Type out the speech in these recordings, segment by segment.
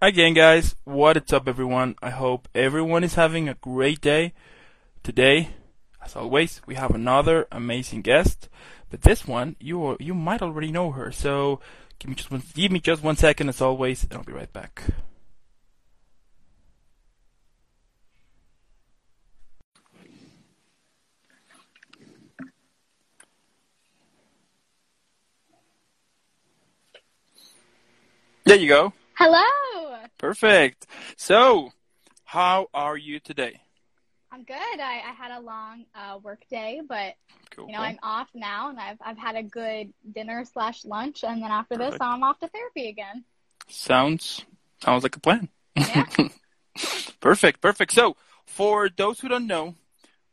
Again, guys, what is up, everyone? I hope everyone is having a great day. Today, as always, we have another amazing guest, but this one you you might already know her. So give me just one, give me just one second, as always, and I'll be right back. There you go. Hello. Perfect. So, how are you today? I'm good. I, I had a long uh, work day, but Cool. you know I'm off now, and I've I've had a good dinner slash lunch, and then after this I'm off to therapy again. Sounds sounds like a plan. Yeah. perfect, perfect. So, for those who don't know,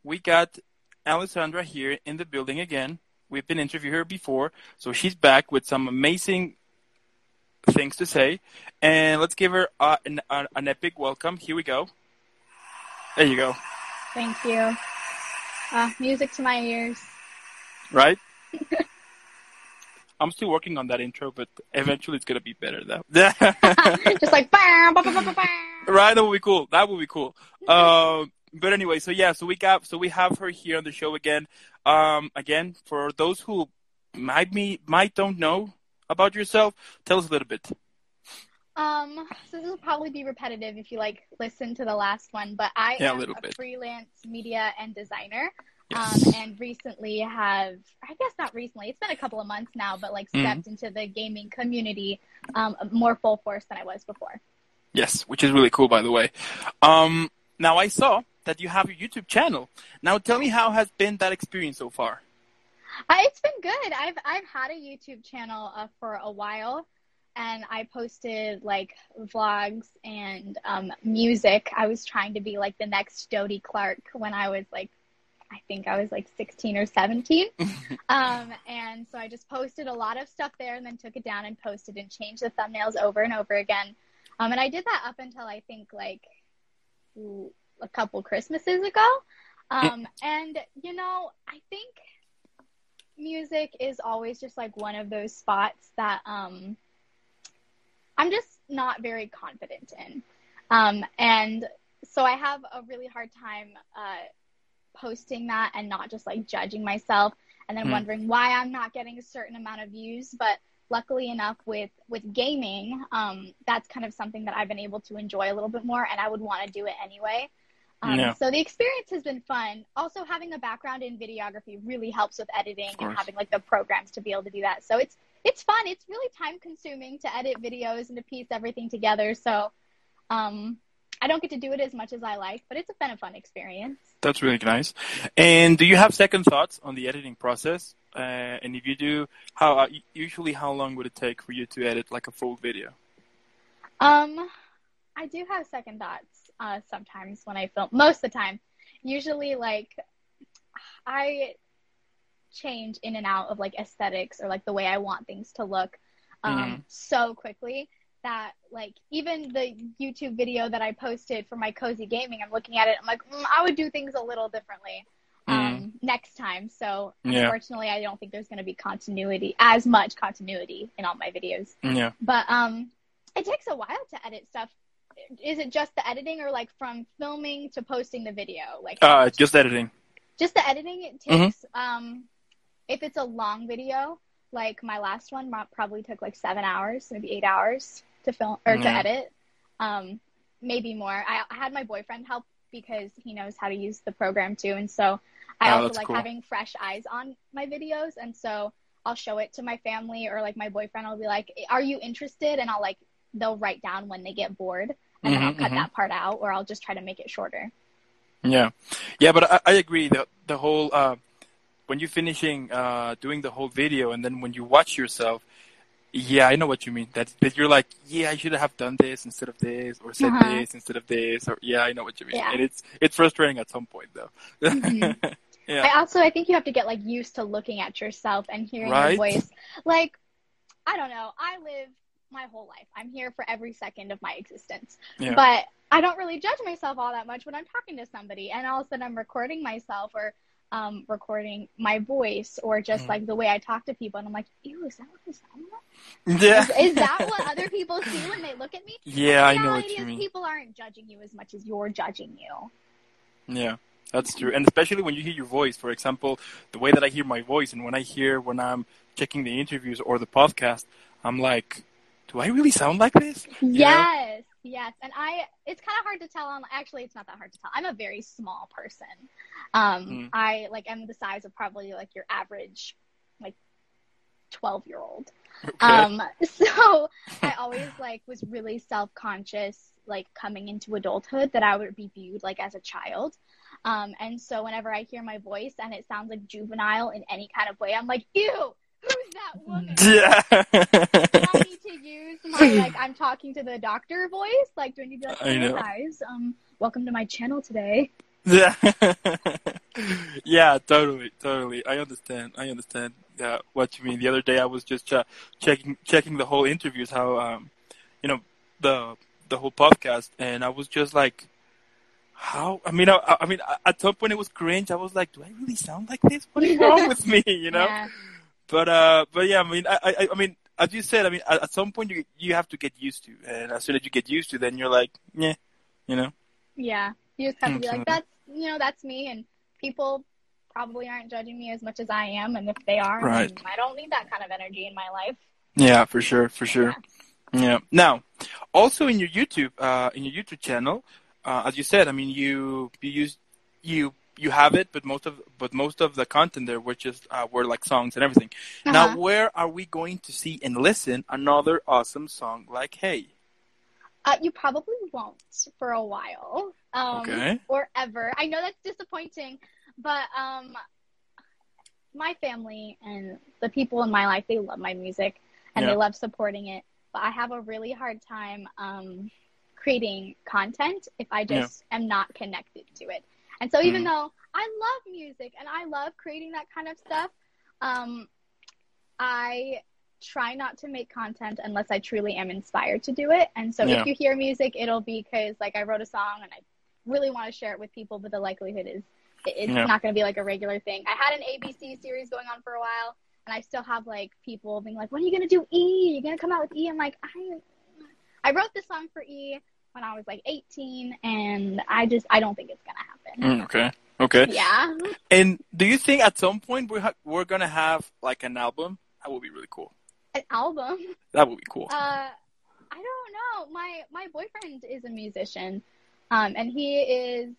we got Alessandra here in the building again. We've been interviewing her before, so she's back with some amazing things to say. And let's give her uh, an, uh, an epic welcome. Here we go. There you go. Thank you. Uh, music to my ears. Right? I'm still working on that intro, but eventually it's gonna be better though. Just like bam, bam, bam, bam, bam, bam. right? That would be cool. That would be cool. Um, but anyway, so yeah, so we got, so we have her here on the show again. Um, again, for those who might be, might don't know about yourself, tell us a little bit. Um, so this will probably be repetitive if you like listen to the last one, but I Yeah, a am a bit. freelance media and designer. Yes. Um, and recently have, I guess not recently, it's been a couple of months now, but like Mhm. stepped into the gaming community, um, more full force than I was before. Yes, which is really cool, by the way. Um, now I saw that you have a YouTube channel. Now tell me how has been that experience so far? Uh, it's been good. I've I've had a YouTube channel uh, for a while, and I posted like vlogs and um, music. I was trying to be like the next Dodie Clark when I was like, I think I was like 16 or 17. um, and so I just posted a lot of stuff there, and then took it down and posted and changed the thumbnails over and over again. Um, and I did that up until I think like a couple Christmases ago. Um, and you know, I think music is always just like one of those spots that um I'm just not very confident in. Um and so I have a really hard time uh posting that and not just like judging myself and then Hmm. wondering why I'm not getting a certain amount of views, but luckily enough with with gaming, um that's kind of something that I've been able to enjoy a little bit more and I would want to do it anyway. Um, Yeah. So the experience has been fun. Also, having a background in videography really helps with editing and having like the programs to be able to do that. So it's it's fun. It's really time consuming to edit videos and to piece everything together. So um, I don't get to do it as much as I like, but it's a been a fun experience. That's really nice. And do you have second thoughts on the editing process? Uh, and if you do, how uh, usually how long would it take for you to edit like a full video? Um, I do have second thoughts uh, sometimes when I film. Most of the time, usually like I change in and out of like aesthetics or like the way I want things to look um, Mhm. so quickly that like even the YouTube video that I posted for my cozy gaming, I'm looking at it, I'm like, mm, I would do things a little differently. Um, next time. So Yeah. unfortunately, I don't think there's going to be continuity, as much continuity in all my videos. Yeah. But um, it takes a while to edit stuff. Is it just the editing, or like from filming to posting the video? Like Uh, just editing. just the editing. It takes um, if it's a long video, like my last one probably took like seven hours, maybe eight hours to film or to edit. Um, maybe more. I, I had my boyfriend help because he knows how to use the program too, and so I Oh, also like cool. having fresh eyes on my videos, and so I'll show it to my family or like my boyfriend. I'll be like, "Are you interested?" And I'll like they'll write down when they get bored, and then I'll cut mhm. that part out, or I'll just try to make it shorter. Yeah, yeah, but I, I agree. The the whole uh, when you're finishing uh, doing the whole video, and then when you watch yourself, yeah, I know what you mean. That that you're like, yeah, I should have done this instead of this, or said Uh-huh. this instead of this, or yeah, I know what you mean. Yeah. And it's it's frustrating at some point though. Mhm. yeah, I also I think you have to get like used to looking at yourself and hearing Right. your voice. Like I don't know, I live my whole life. I'm here for every second of my existence. Yeah. But I don't really judge myself all that much when I'm talking to somebody and all of a sudden I'm recording myself or um, recording my voice or just Mm. like the way I talk to people, and I'm like, ew, is that what like? Yeah. Is, is that what other people see when they look at me? Yeah, I know what you mean. People aren't judging you as much as you're judging you. Yeah, that's true. And especially when you hear your voice, for example, the way that I hear my voice and when I hear when I'm checking the interviews or the podcast, I'm like, do I really sound like this? You know? Yes, yes. And I, it's kind of hard to tell on, actually, it's not that hard to tell. I'm a very small person. Um, Mm. I, like, am the size of probably, like, your average, like, 12 year old. Okay. Um, so I always, like, was really self conscious, like, coming into adulthood that I would be viewed, like, as a child. Um, and so whenever I hear my voice and it sounds like juvenile in any kind of way, I'm like, ew, who's that woman? yeah. do I need to use my like I'm talking to the doctor voice? Like, do I need to be like, I hey know. guys, um, welcome to my channel today? Yeah. yeah, totally, totally. I understand. I understand uh, what you mean. The other day, I was just uh, checking checking the whole interviews, how um, you know, the the whole podcast, and I was just like, how? I mean, I, I mean, at some point it was cringe. I was like, do I really sound like this? What is wrong with me? You know. Yeah. But uh, but yeah, I mean, I, I, I mean, as you said, I mean, at, at some point you you have to get used to, and as soon as you get used to, then you're like, yeah, you know. Yeah. You just have to be like, that's you know, that's me and people probably aren't judging me as much as I am and if they are, Right. I don't need that kind of energy in my life. Yeah, for sure, for sure. Yeah. Now, also in your YouTube, uh, in your YouTube channel, uh, as you said, I mean, you you use you you have it, but most of but most of the content there were just uh, were like songs and everything. Now, Uh-huh. where are we going to see and listen another awesome song like Hey? Uh, you probably won't for a while. Um, Okay. Or ever. I know that's disappointing, but um, my family and the people in my life, they love my music and Yeah. they love supporting it. But I have a really hard time um, creating content if I just am not connected to it. And so even Mhm. though I love music and I love creating that kind of stuff, um, I try not to make content unless I truly am inspired to do it. And so Yeah. if you hear music, it'll be because like I wrote a song and I really want to share it with people, but the likelihood is it's Yeah. not going to be like a regular thing. I had an ABC series going on for a while, and I still have like people being like, "When are you going to do E? You're going to come out with E?" I'm like, I I wrote this song for E when I was like 18, and I just I don't think it's going to happen. Mm, okay. Okay. Yeah. And do you think at some point we're ha- we're gonna have like an album? That would be really cool. An album. That would be cool. Uh, I don't know. My my boyfriend is a musician, um, and he is.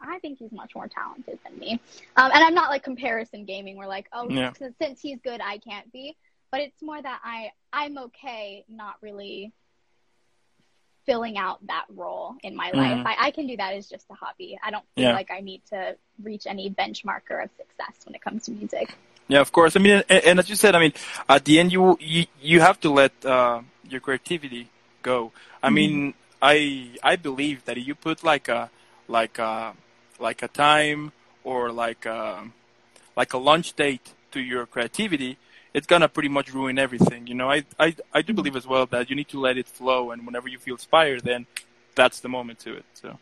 I think he's much more talented than me. Um, and I'm not like comparison gaming. Where like, oh, Yeah. since, since he's good, I can't be. But it's more that I I'm okay not really filling out that role in my life. Mhm. I, I can do that as just a hobby. I don't feel Yeah. like I need to reach any benchmarker of success when it comes to music. Yeah, of course. I mean, and, and as you said, I mean, at the end, you you, you have to let uh, your creativity go. I mean, I I believe that if you put like a like a like a time or like a, like a launch date to your creativity, it's gonna pretty much ruin everything. You know, I I I do believe as well that you need to let it flow, and whenever you feel inspired, then that's the moment to it. So.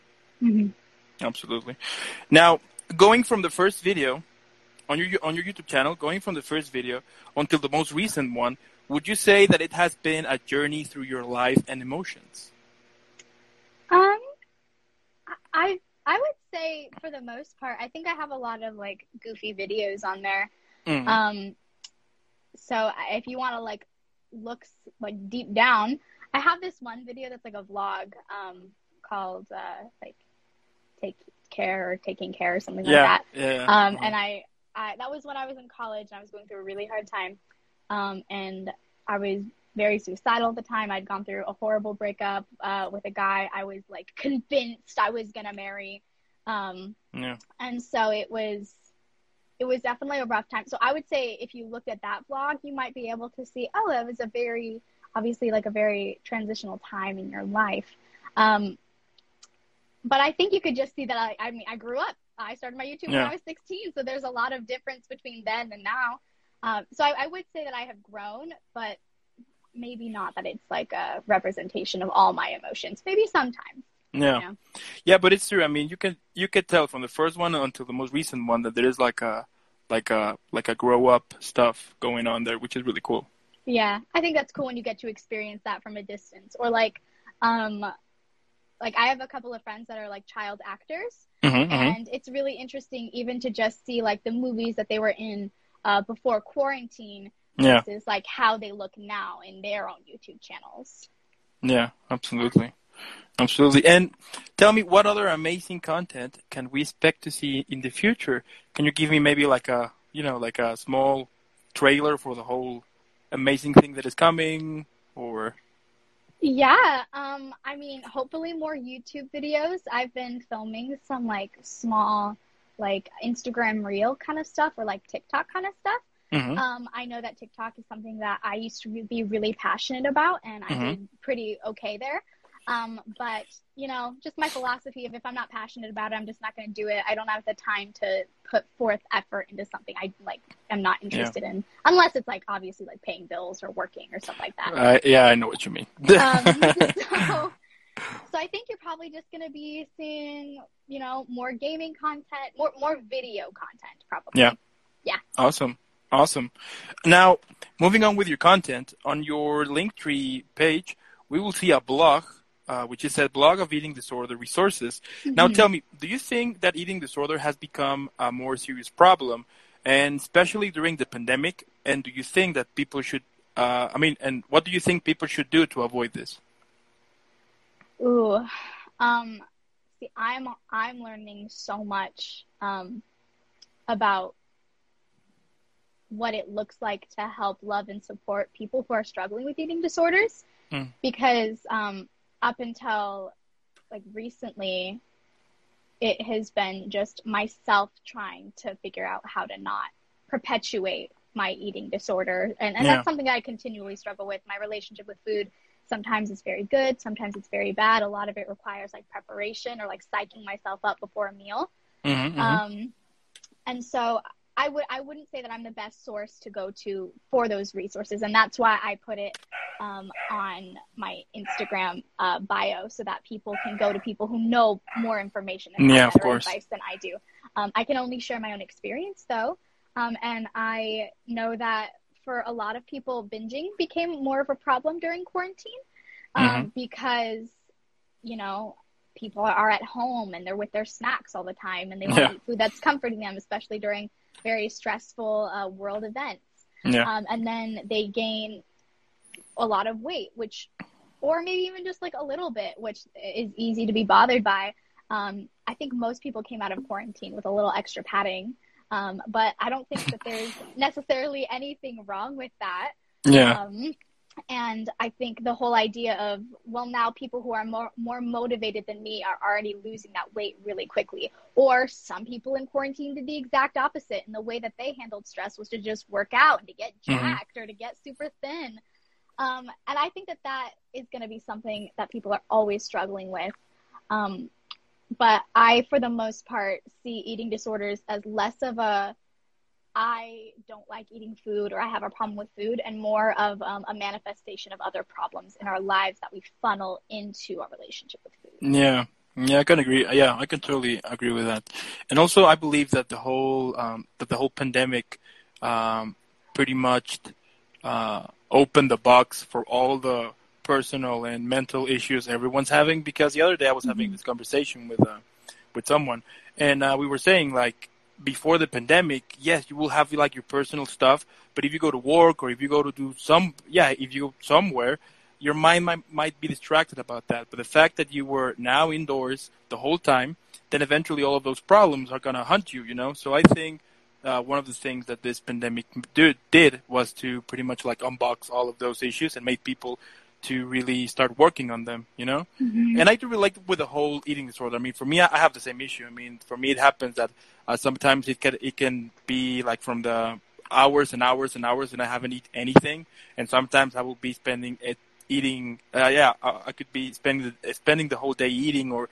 Absolutely. Now, going from the first video on your on your YouTube channel, going from the first video until the most recent one, would you say that it has been a journey through your life and emotions? Um, I I would say for the most part, I think I have a lot of like goofy videos on there. Mhm. Um, so if you want to like look like deep down, I have this one video that's like a vlog um called uh like take care or taking care or something yeah, like that. yeah. Um, Uh-huh. and I, I that was when I was in college and I was going through a really hard time. Um, and I was very suicidal at the time. I'd gone through a horrible breakup uh, with a guy I was like convinced I was gonna marry. Um, yeah, and so it was it was definitely a rough time. So I would say if you looked at that vlog, you might be able to see, oh, it was a very obviously like a very transitional time in your life. Um, but I think you could just see that I, I mean I grew up. I started my YouTube when I was 16, so there's a lot of difference between then and now. Um, so I, I would say that I have grown, but maybe not that it's like a representation of all my emotions. Maybe sometimes. Yeah. Yeah. Yeah, but it's true. I mean, you can you can tell from the first one until the most recent one that there is like a like a like a grow up stuff going on there, which is really cool. Yeah, I think that's cool when you get to experience that from a distance. Or like, um, like I have a couple of friends that are like child actors, Mm-hmm, and it's really interesting even to just see like the movies that they were in uh, before quarantine Yeah, versus like how they look now in their own YouTube channels. yeah, absolutely, absolutely. And tell me, what other amazing content can we expect to see in the future? Can you give me maybe like a you know like a small trailer for the whole amazing thing that is coming, or Yeah, um, I mean, hopefully more YouTube videos. I've been filming some like small, like Instagram reel kind of stuff or like TikTok kind of stuff. Mhm. Um, I know that TikTok is something that I used to be really passionate about, and I Mhm. did pretty okay there. Um, but you know, just my philosophy of if I'm not passionate about it, I'm just not going to do it. I don't have the time to put forth effort into something I like. am not interested in, unless it's like obviously like paying bills or working or stuff like that. uh, yeah, I know what you mean. Um, so, so I think you're probably just going to be seeing, you know, more gaming content, more more video content, probably. Yeah. Yeah. Awesome. Awesome. Now, moving on with your content, on your Linktree page, we will see a blog, uh, which is a blog of eating disorder resources. Now, Mhm. tell me, do you think that eating disorder has become a more serious problem, and especially during the pandemic? And do you think that people should, uh, I mean, and what do you think people should do to avoid this? Ooh, um, see, I'm I'm learning so much um, about what it looks like to help love and support people who are struggling with eating disorders, Mm. because um, up until like recently, it has been just myself trying to figure out how to not perpetuate my eating disorder, and, and Yeah. that's something I continually struggle with. My relationship with food sometimes it's very good sometimes it's very bad a lot of it requires like preparation or like psyching myself up before a meal Mm-hmm, um, and so i would i wouldn't say that i'm the best source to go to for those resources and that's why i put it um, on my instagram uh, bio so that people can go to people who know more information and Yeah, of better course. advice than i do um, i can only share my own experience though um, and i know that for a lot of people binging became more of a problem during quarantine um, Mm-hmm. because you know people are at home and they're with their snacks all the time and they want Yeah. to eat food that's comforting them especially during very stressful uh, world events Yeah. um, and then they gain a lot of weight which or maybe even just like a little bit which is easy to be bothered by um, i think most people came out of quarantine with a little extra padding um, but i don't think that there's necessarily anything wrong with that yeah. um, and I think the whole idea of well now people who are more more motivated than me are already losing that weight really quickly. Or some people in quarantine did the exact opposite, and the way that they handled stress was to just work out and to get Mhm. jacked or to get super thin. Um, and I think that that is going to be something that people are always struggling with. Um, but I, for the most part, see eating disorders as less of a I don't like eating food or I have a problem with food, and more of um, a manifestation of other problems in our lives that we funnel into our relationship with food. Yeah, yeah, I can agree. Yeah, I can totally agree with that. And also, I believe that the whole um, that the whole pandemic um, pretty much uh, opened the box for all the personal and mental issues everyone's having. Because the other day I was having Mhm. this conversation with uh, with someone, and uh, we were saying like before the pandemic, yes, you will have like your personal stuff, but if you go to work or if you go to do some, yeah, if you go somewhere, your mind might, might be distracted about that. But the fact that you were now indoors the whole time, then eventually all of those problems are going to hunt you, you know? So I think uh, one of the things that this pandemic did, did was to pretty much like unbox all of those issues and make people to really start working on them, you know? And I do relate with the whole eating disorder. I mean, for me, I have the same issue. I mean, for me, it happens that uh, sometimes it can it can be like from the hours and hours and hours, and I haven't eat anything. And sometimes I will be spending it eating. Uh, yeah, I, I could be spending the, spending the whole day eating, or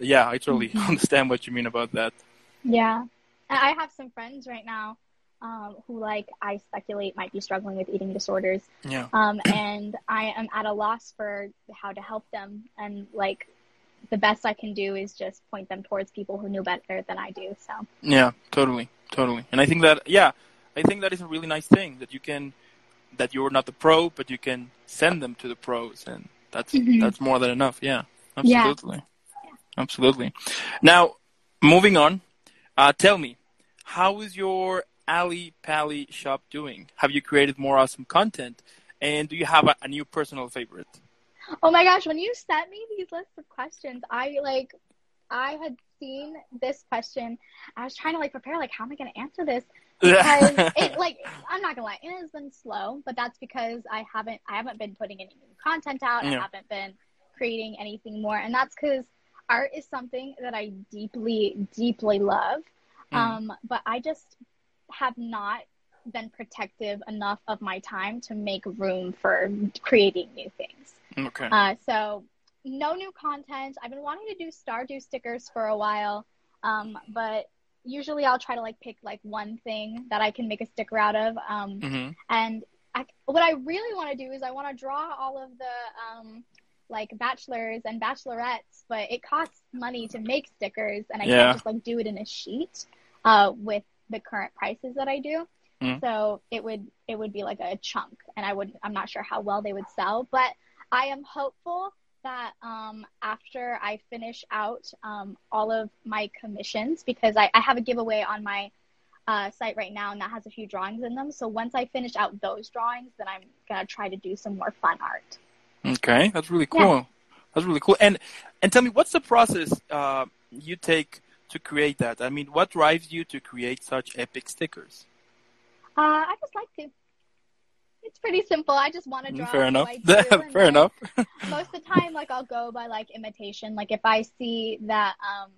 yeah, I totally Mhm. understand what you mean about that. Yeah. I have some friends right now um, who, like, I speculate might be struggling with eating disorders. Yeah, Um, and I am at a loss for how to help them and, like, the best I can do is just point them towards people who knew better than I do. So Yeah, totally, totally. And I think that yeah, I think that is a really nice thing that you can that you're not the pro, but you can send them to the pros, and that's Mhm. that's more than enough. Yeah, Yeah. absolutely, absolutely. Now, moving on, uh, tell me, how is your Ali Pali shop doing? Have you created more awesome content, and do you have a, a new personal favorite? Oh my gosh, when you sent me these lists of questions, I like I had seen this question. I was trying to like prepare like how am I going to answer this? Because it like I'm not going to lie, it has been slow, but that's because I haven't I haven't been putting any new content out. I haven't been creating anything more, and that's cuz art is something that I deeply deeply love. Mm. Um but I just have not been protective enough of my time to make room for creating new things. okay. Uh, so no new content. I've been wanting to do Stardew stickers for a while, um, but usually I'll try to like pick like one thing that I can make a sticker out of. Um, hmm and I, what I really want to do is I want to draw all of the um, like bachelors and bachelorettes, but it costs money to make stickers, and I Yeah. can't just like do it in a sheet uh, with the current prices that I do. Mhm. So it would it would be like a chunk, and I would I'm not sure how well they would sell, but I am hopeful that um, after I finish out um, all of my commissions, because I, I have a giveaway on my uh, site right now, and that has a few drawings in them. So once I finish out those drawings, then I'm gonna try to do some more fun art. Okay, that's really Yeah. cool. That's really cool. And and tell me, what's the process uh, you take to create that? I mean, what drives you to create such epic stickers? Uh, I just like to. It's pretty simple. I just want to draw. Mm, Fair enough. Do, Fair enough. Most of the time, like I'll go by like imitation. Like if I see that um,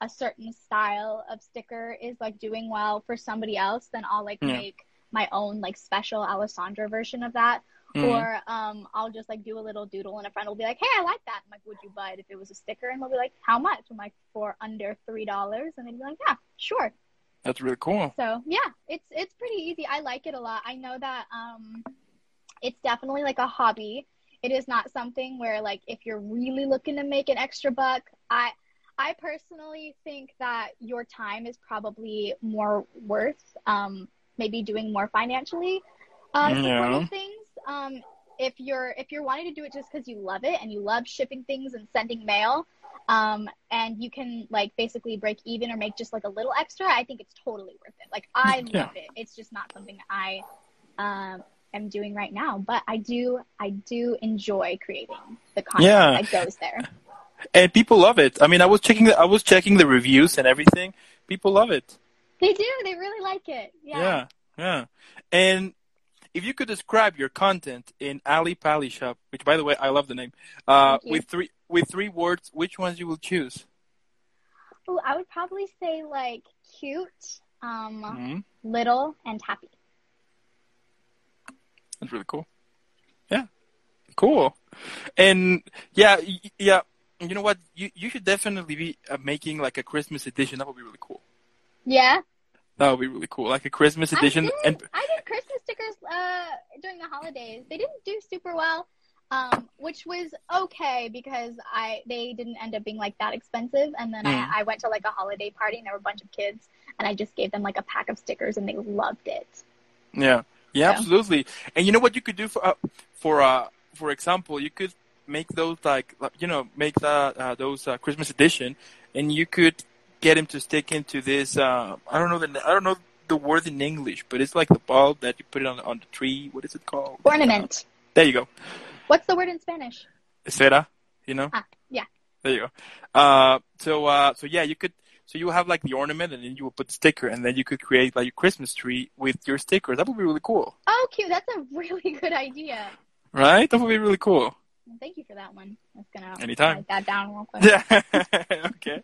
a certain style of sticker is like doing well for somebody else, then I'll like Yeah. make my own like special Alessandra version of that. Mhm. Or um, I'll just like do a little doodle, and a friend will be like, "Hey, I like that." I'm like, "Would you buy it if it was a sticker?" And they'll be like, "How much?" I'm like, "For under three dollars," and they'd be like, "Yeah, sure." That's really cool. So yeah, it's it's pretty easy. I like it a lot. I know that um, it's definitely like a hobby. It is not something where like if you're really looking to make an extra buck, I I personally think that your time is probably more worth um, maybe doing more financially uh, Yeah. things. Um, if you're if you're wanting to do it just because you love it and you love shipping things and sending mail, um, and you can like basically break even or make just like a little extra, I think it's totally worth it. Like I Yeah. love it. It's just not something I um, am doing right now, but I do I do enjoy creating the content Yeah. that goes there. And people love it. I mean, I was checking the I was checking the reviews and everything. People love it. They do. They really like it. Yeah. Yeah, yeah. And if you could describe your content in Ali Pali Shop, which by the way I love the name, uh, with three with three words, which ones you will choose? Ooh, I would probably say like cute, um, Mhm. little, and happy. That's really cool. Yeah, cool. And yeah, yeah. You know what? You you should definitely be uh, making like a Christmas edition. That would be really cool. Yeah. That would be really cool, like a Christmas I edition. did. And I did Christmas uh, during the holidays. They didn't do super well, um, which was okay because I they didn't end up being like that expensive. And then Mm. I, I went to like a holiday party and there were a bunch of kids, and I just gave them like a pack of stickers and they loved it. Yeah, yeah, Yeah. absolutely. And you know what you could do for uh, for uh, for example, you could make those like like, you know make that uh, those uh, Christmas edition, and you could get him to stick into this. Uh, I don't know the I don't know the word in English, but it's like the bulb that you put it on on the tree. What is it called? Ornament. There you go, What's the word in Spanish? esfera. You know. Ah, yeah. There you go. Uh, so uh, so yeah, you could. So you have like the ornament, and then you will put the sticker, and then you could create like your Christmas tree with your sticker. That would be really cool, Oh, cute. That's a really good idea. right? That would be really cool. Thank you for that one. I'm gonna Anytime. write that down real quick. Yeah. okay.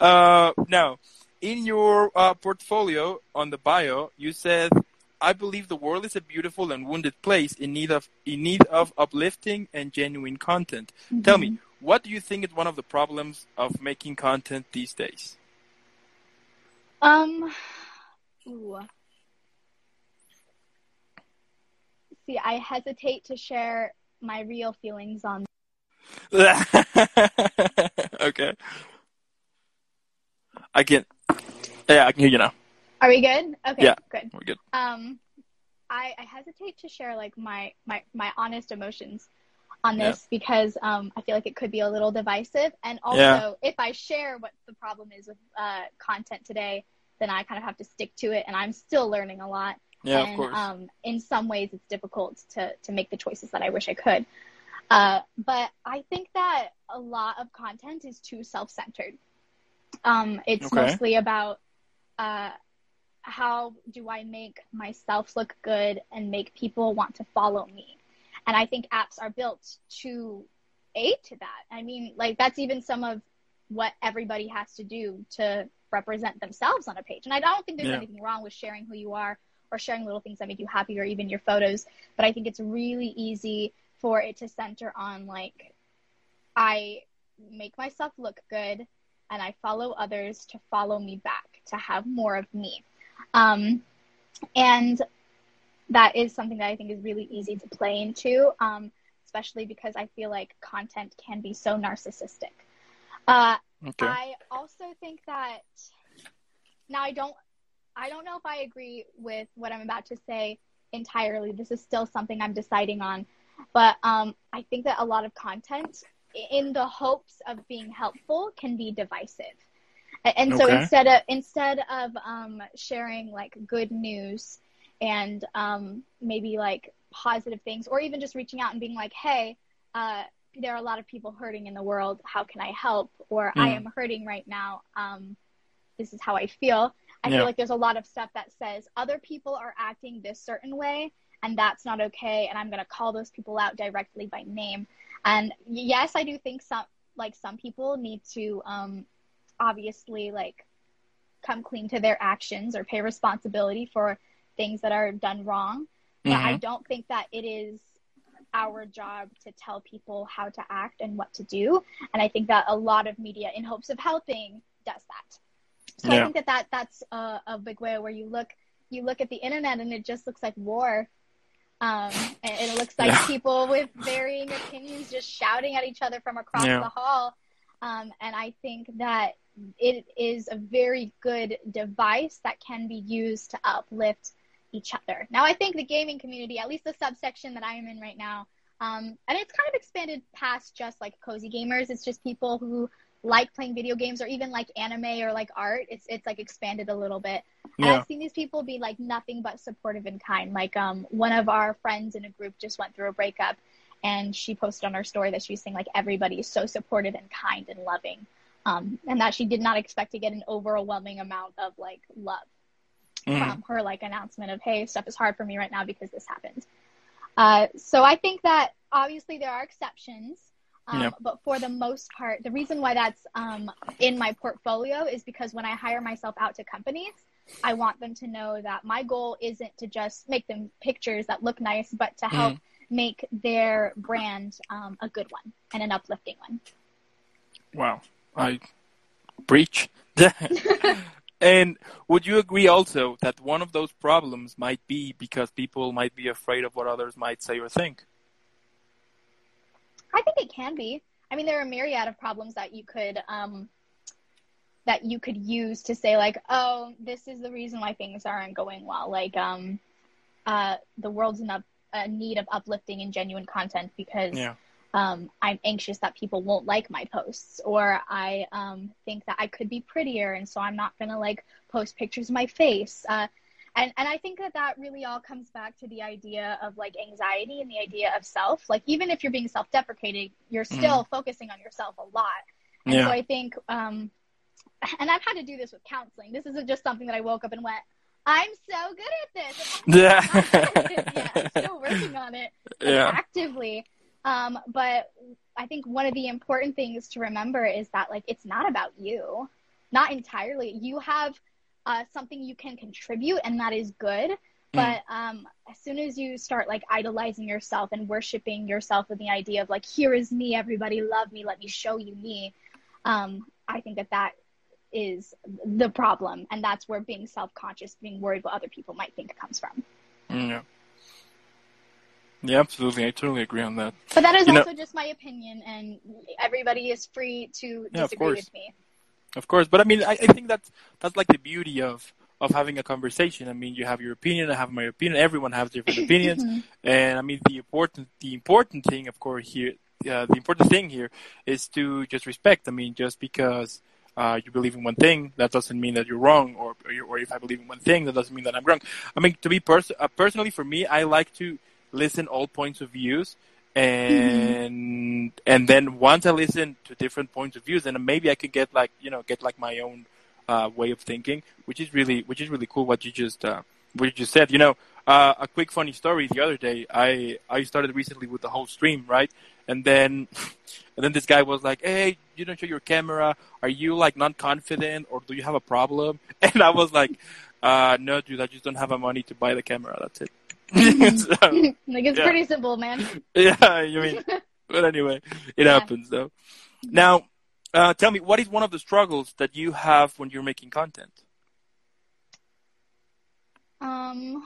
Uh, now, in your uh, portfolio on the bio, you said, "I believe the world is a beautiful and wounded place in need of in need of uplifting and genuine content." Tell me, what do you think is one of the problems of making content these days? Um. Ooh. See, I hesitate to share my real feelings on. okay. I can. Yeah, I can hear you now. Are we good? Okay, Yeah. good. We're good. Um, I, I hesitate to share like my, my, my honest emotions on this because um, I feel like it could be a little divisive. And also, Yeah. if I share what the problem is with uh, content today, then I kind of have to stick to it, and I'm still learning a lot. Yeah, and, of course. Um, in some ways, it's difficult to to make the choices that I wish I could. Uh, but I think that a lot of content is too self-centered. Um, it's Okay. mostly about uh, how do I make myself look good and make people want to follow me. And I think apps are built to aid to that. I mean, like that's even some of what everybody has to do to represent themselves on a page. And I don't think there's Yeah. anything wrong with sharing who you are or sharing little things that make you happy or even your photos. But I think it's really easy for it to center on like, I make myself look good and I follow others to follow me back, to have more of me. Um, and that is something that I think is really easy to play into, um, especially because I feel like content can be so narcissistic. Uh, Okay. I also think that now I don't I don't know if I agree with what I'm about to say entirely. This is still something I'm deciding on, but um, I think that a lot of content, in the hopes of being helpful, can be divisive. And so Okay. instead of instead of um, sharing like good news and um, maybe like positive things, or even just reaching out and being like, "Hey, uh, there are a lot of people hurting in the world. How can I help?" Or "I Mm. am hurting right now. Um, this is how I feel." I Yeah. feel like there's a lot of stuff that says other people are acting this certain way, and that's not okay. And I'm going to call those people out directly by name. And yes, I do think some like some people need to um, obviously like come clean to their actions or pay responsibility for things that are done wrong. But I don't think that it is our job to tell people how to act and what to do. And I think that a lot of media, in hopes of helping, does that. So I think that, that that's a, a big way where you look you look at the internet and it just looks like war. Um, and it looks like Yeah. people with varying opinions just shouting at each other from across Yeah. the hall. Um, and I think that it is a very good device that can be used to uplift each other. Now, I think the gaming community, at least the subsection that I am in right now, um, and it's kind of expanded past just like cozy gamers. It's just people who like playing video games or even like anime or like art. It's it's like expanded a little bit. And I've seen these people be like nothing but supportive and kind. Like um, one of our friends in a group just went through a breakup, and she posted on her story that she was saying like everybody is so supportive and kind and loving, um, and that she did not expect to get an overwhelming amount of like love Mhm. from her like announcement of hey stuff is hard for me right now because this happened uh, so i think that obviously there are exceptions um, Yeah. but for the most part the reason why that's um, in my portfolio is because when i hire myself out to companies i want them to know that my goal isn't to just make them pictures that look nice but to help make their brand um, a good one and an uplifting one Wow. I breach. and would you agree also that one of those problems might be because people might be afraid of what others might say or think? I think it can be. I mean, there are a myriad of problems that you could um, that you could use to say like, oh, this is the reason why things aren't going well. Like, um, uh, the world's in a, a need of uplifting and genuine content because Yeah. Um, I'm anxious that people won't like my posts, or I um, think that I could be prettier, and so I'm not gonna like post pictures of my face. Uh, and and I think that that really all comes back to the idea of like anxiety and the idea of self. Like even if you're being self-deprecating, you're still focusing on yourself a lot. And Yeah. so I think, um, and I've had to do this with counseling. This isn't just something that I woke up and went, "I'm so good at this." Yeah. I'm not good at it yet. I'm still working on it Yeah. actively. Um, but I think one of the important things to remember is that like it's not about you, not entirely. You have uh, something you can contribute, and that is good. But um, as soon as you start like idolizing yourself and worshiping yourself with the idea of like, here is me, everybody love me, let me show you me, um, I think that that is the problem, and that's where being self-conscious, being worried what other people might think comes from. Yeah. Yeah, absolutely. I totally agree on that. But that is You know- also just my opinion, and everybody is free to Yeah, disagree with me. Of course, but I mean, I, I think that's that's like the beauty of of having a conversation. I mean, you have your opinion, I have my opinion. Everyone has different opinions, Mhm. and I mean, the important the important thing, of course, here uh, the important thing here is to just respect. I mean, just because uh, you believe in one thing, that doesn't mean that you're wrong, or or, or if I believe in one thing, that doesn't mean that I'm wrong. I mean, to be pers- uh, personally for me, I like to listen all points of views. And and then once I listen to different points of views, then maybe I could get like you know get like my own uh, way of thinking, which is really which is really cool. What you just uh, what you just said, you know, uh, a quick funny story. The other day, I I started recently with the whole stream, right? And then and then this guy was like, "Hey, you don't show your camera. Are you like not confident, or do you have a problem?" And I was like, uh, "No, dude, I just don't have the money to buy the camera. That's it." So, like it's Yeah. pretty simple, man. yeah, you mean, but anyway, it Yeah. happens though. Now, uh, tell me, what is one of the struggles that you have when you're making content? Um,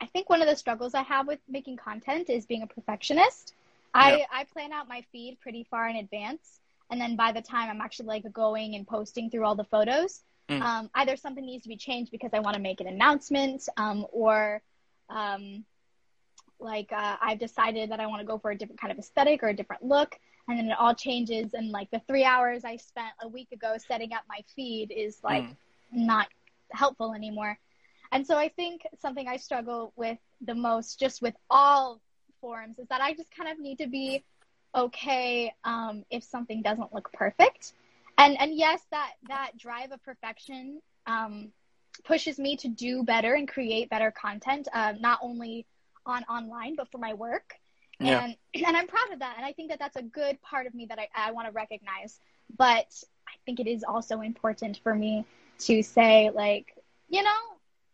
I think one of the struggles I have with making content is being a perfectionist. I, I plan out my feed pretty far in advance, and then by the time I'm actually like going and posting through all the photos, Mm. um, either something needs to be changed because I want to make an announcement, um, or um, like uh, I've decided that I want to go for a different kind of aesthetic or a different look, and then it all changes. And like the three hours I spent a week ago setting up my feed is like Mm. not helpful anymore. And so I think something I struggle with the most, just with all forums, is that I just kind of need to be okay um, if something doesn't look perfect. And and yes, that that drive of perfection um, pushes me to do better and create better content, uh, not only on online but for my work. Yeah. And and I'm proud of that. And I think that that's a good part of me that I, I want to recognize. But I think it is also important for me to say like, you know,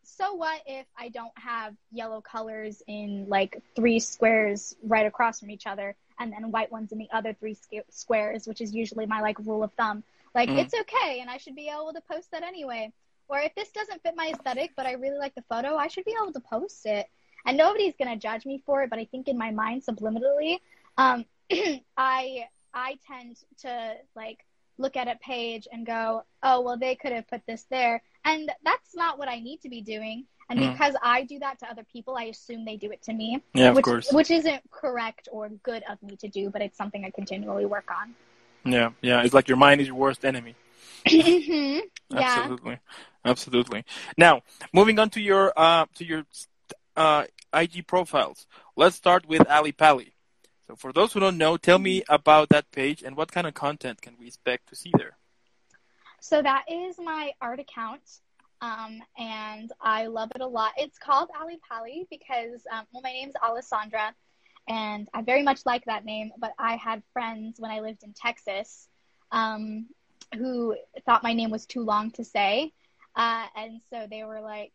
so what if I don't have yellow colors in like three squares right across from each other and then white ones in the other three squares, which is usually my like rule of thumb. Like Mhm. it's okay and I should be able to post that anyway. Or if this doesn't fit my aesthetic but I really like the photo, I should be able to post it. And nobody's going to judge me for it, but I think in my mind subliminally, um I I tend to like look at a page and go, "Oh, well they could have put this there." And that's not what I need to be doing. And Mhm. because I do that to other people, I assume they do it to me Yeah, of course. which isn't correct or good of me to do, but it's something I continually work on. Yeah, yeah. It's like your mind is your worst enemy. hmm Yeah. Absolutely, absolutely. Now, moving on to your uh, to your uh, IG profiles. Let's start with Ali Pali. So, for those who don't know, tell me about that page and what kind of content can we expect to see there. So that is my art account, um, and I love it a lot. It's called Ali Pali because, um, well, my name's Alessandra, and I very much like that name. But I had friends when I lived in Texas um, who thought my name was too long to say, uh, and so they were like,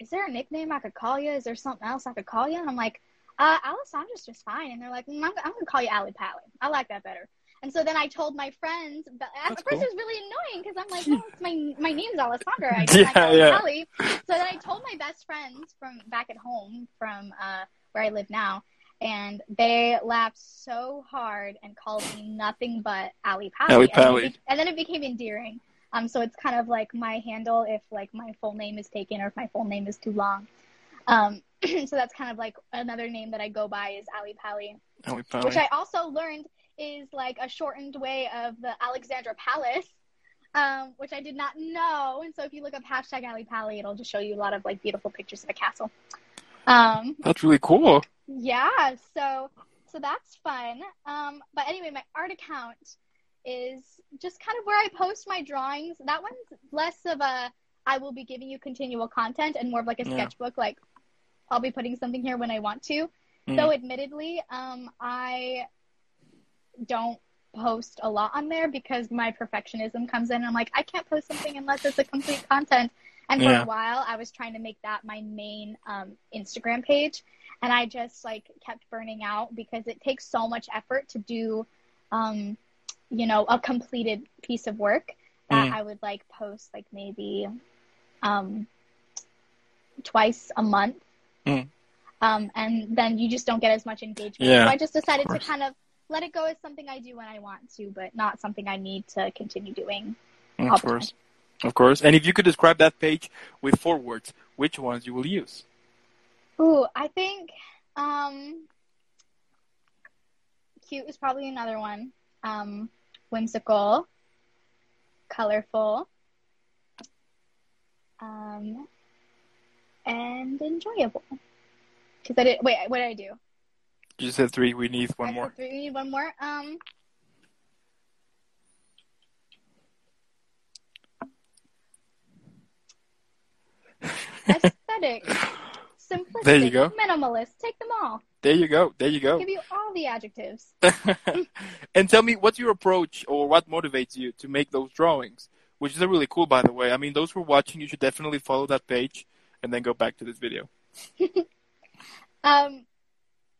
"Is there a nickname I could call you? Is there something else I could call you?" And I'm like, uh, "Alessandra's just fine." And they're like, mm, "I'm, I'm gonna call you Ali Pali. I like that better." And so then I told my friends, but at That's first cool. it was really annoying because I'm like, no, it's my my name's Alessandra. I Yeah, my yeah. Kelly. So then I told my best friends from back at home, from uh, where I live now, and they laughed so hard and called me nothing but Ali Pali. Ali And, then it and then it became endearing. Um, so it's kind of like my handle if like my full name is taken or if my full name is too long. Um, so that's kind of like another name that I go by is Ali Pali Ali Pali. which I also learned is like a shortened way of the Alexandra Palace, um, which I did not know. And so if you look up hashtag Ali Pali, it'll just show you a lot of like beautiful pictures of a castle. Um, That's really cool. yeah, so so that's fun. Um, but anyway, my art account is just kind of where I post my drawings. That one's less of a I will be giving you continual content and more of like a Yeah. sketchbook. Like I'll be putting something here when I want to. Mm. Though admittedly, um, I don't post a lot on there because my perfectionism comes in. I'm like, I can't post something unless it's a complete content. And for Yeah. a while, I was trying to make that my main um, Instagram page, and I just like kept burning out because it takes so much effort to do, um, you know, a completed piece of work that Mm. I would like post like maybe um, twice a month. Mm. um, and then you just don't get as much engagement. Yeah, so I just decided to kind of let it go as something I do when I want to, but not something I need to continue doing. Of the time. Of course. And if you could describe that page with four words, which ones you will use? Ooh, I think um, cute is probably another one. Um, whimsical, colorful, um, and enjoyable. Because I did. Wait, what did I do? You just said three. We need one I more. Three. We need one more. Um. Aesthetic, simplistic, There you go. minimalist. Take them all. There you go. There you go. Give you all the adjectives. and tell me, what's your approach or what motivates you to make those drawings? Which is really cool, by the way. I mean, those who are watching, you should definitely follow that page and then go back to this video. Um,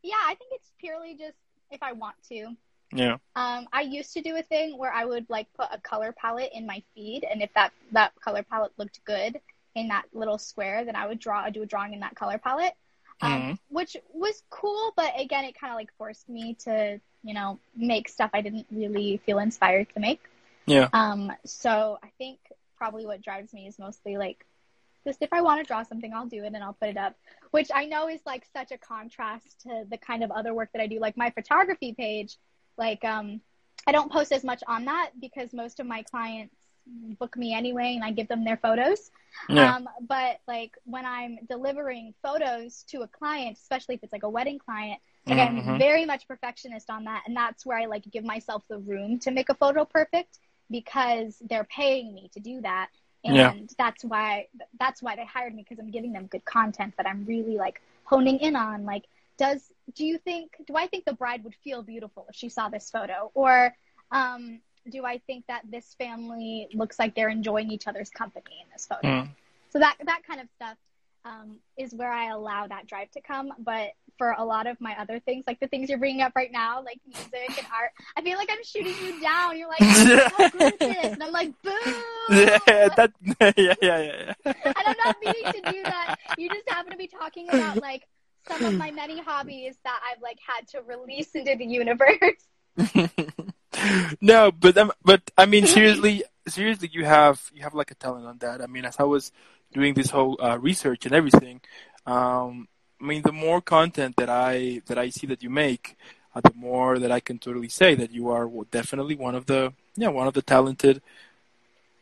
yeah, I think it's purely just if I want to. Yeah. Um, I used to do a thing where I would like put a color palette in my feed, and if that that color palette looked good in that little square, then I would draw. I do a drawing in that color palette, um, Mhm. which was cool. But again, it kind of like forced me to, you know, make stuff I didn't really feel inspired to make. Yeah. Um, so I think probably what drives me is mostly like just if I want to draw something, I'll do it and I'll put it up, which I know is like such a contrast to the kind of other work that I do. Like my photography page, like um, I don't post as much on that because most of my clients book me anyway and I give them their photos. Yeah. Um, but like when I'm delivering photos to a client, especially if it's like a wedding client, like I'm Mhm. very much perfectionist on that, and that's where I like give myself the room to make a photo perfect because they're paying me to do that, and Yeah. that's why that's why they hired me because I'm giving them good content that I'm really like honing in on. Like, does do you think do I think the bride would feel beautiful if she saw this photo, or um, do I think that this family looks like they're enjoying each other's company in this photo? Mm. So that that kind of stuff um, is where I allow that drive to come. But for a lot of my other things, like the things you're bringing up right now, like music and art, I feel like I'm shooting you down. You're like, good this, and I'm like, boo. Yeah, that, yeah, yeah, yeah, and I'm not meaning to do that. You just happen to be talking about like some of my many hobbies that I've like had to release into the universe. no, but um, but I mean, seriously, seriously, you have you have like a talent on that. I mean, as I was doing this whole uh, research and everything, um, I mean, the more content that I that I see that you make, uh, the more that I can totally say that you are definitely one of the yeah one of the talented,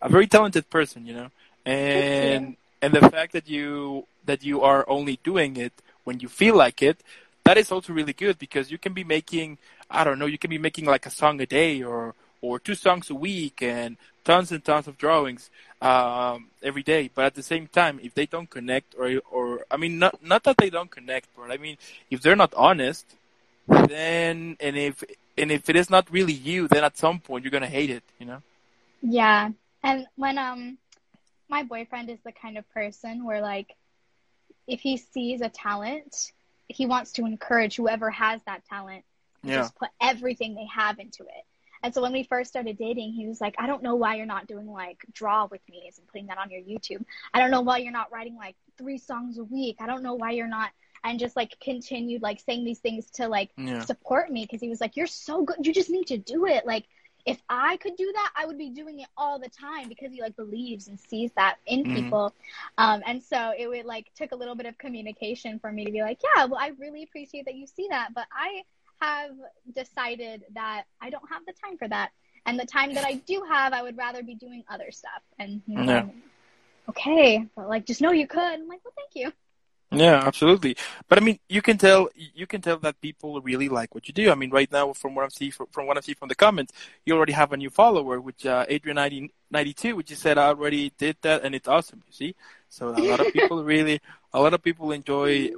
a very talented person, you know, and and the fact that you that you are only doing it when you feel like it, that is also really good because you can be making I don't know you can be making like a song a day or or two songs a week and tons and tons of drawings um, every day. But at the same time, if they don't connect, or or I mean, not not that they don't connect, but I mean, if they're not honest, then and if and if it is not really you, then at some point you're gonna hate it, you know. Yeah. And when um my boyfriend is the kind of person where like if he sees a talent, he wants to encourage whoever has that talent to Yeah. just put everything they have into it. And so when we first started dating, he was like, I don't know why you're not doing like draw with me is and putting that on your YouTube. I don't know why you're not writing like three songs a week. I don't know why you're not and just like continued like saying these things to like Yeah. support me because he was like, You're so good. You just need to do it. Like if I could do that, I would be doing it all the time because he like believes and sees that in Mhm. people. Um, and so it would like took a little bit of communication for me to be like, yeah, well, I really appreciate that you see that, but I have decided that I don't have the time for that. And the time that I do have, I would rather be doing other stuff. And he's Yeah. okay, but like, just know you could. I'm like, well, thank you. Yeah, absolutely. But I mean, you can tell you can tell that people really like what you do. I mean, right now, from what I'm see from, from what I see from the comments, you already have a new follower, which uh, Adrian 90, 92, which you said I already did that, and it's awesome. You see, so a lot of people really, a lot of people enjoy.